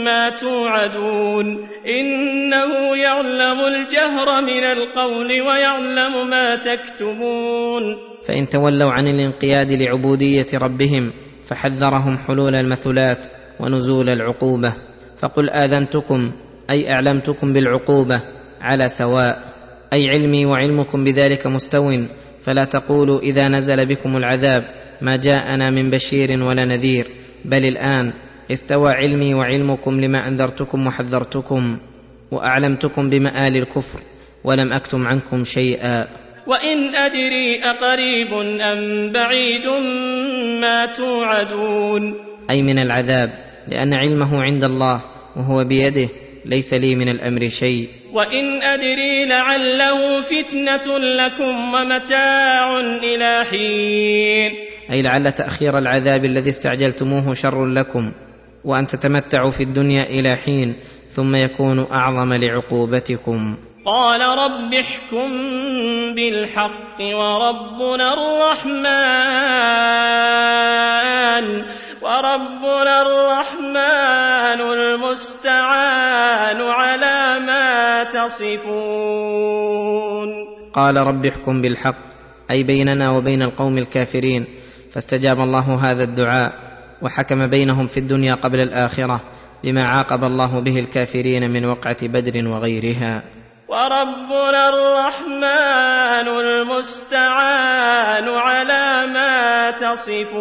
B: ما توعدون إنه يعلم الجهر من القول ويعلم ما تكتمون
C: فإن تولوا عن الانقياد لعبودية ربهم فحذرهم حلول المثلات ونزول العقوبة فقل آذنتكم أي أعلمتكم بالعقوبة على سواء أي علمي وعلمكم بذلك مستو فلا تقولوا إذا نزل بكم العذاب ما جاءنا من بشير ولا نذير بل الآن استوى علمي وعلمكم لما أنذرتكم وحذرتكم وأعلمتكم بمآل الكفر ولم أكتم عنكم شيئا.
B: وإن أدري أقريب أم بعيد ما توعدون.
C: أي من العذاب لأن علمه عند الله وهو بيده ليس لي من الأمر شيء.
B: وإن أدري لعله فتنة لكم ومتاع إلى حين.
C: أي لعل تأخير العذاب الذي استعجلتموه شر لكم وأن تتمتعوا في الدنيا إلى حين ثم يكون أعظم لعقوبتكم.
B: قال رب احكم بالحق وربنا الرحمن وربنا الرحمن المستعان على ما تصفون.
C: قال رب احكم بالحق أي بيننا وبين القوم الكافرين فاستجاب الله هذا الدعاء وحكم بينهم في الدنيا قبل الآخرة بما عاقب الله به الكافرين من وقعة بدر وغيرها.
B: وربنا الرحمن المستعان على ما تصفون.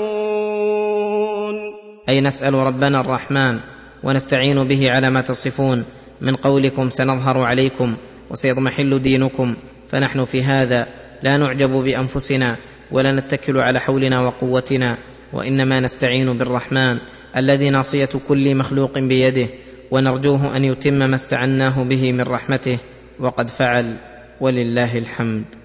C: أي نسأل ربنا الرحمن ونستعين به على ما تصفون. من قولكم سنظهر عليكم وسيضمحل دينكم. فنحن في هذا لا نعجب بأنفسنا ولا نتكل على حولنا وقوتنا وإنما نستعين بالرحمن الذي ناصية كل مخلوق بيده ونرجوه أن يتم ما استعناه به من رحمته وقد فعل ولله الحمد.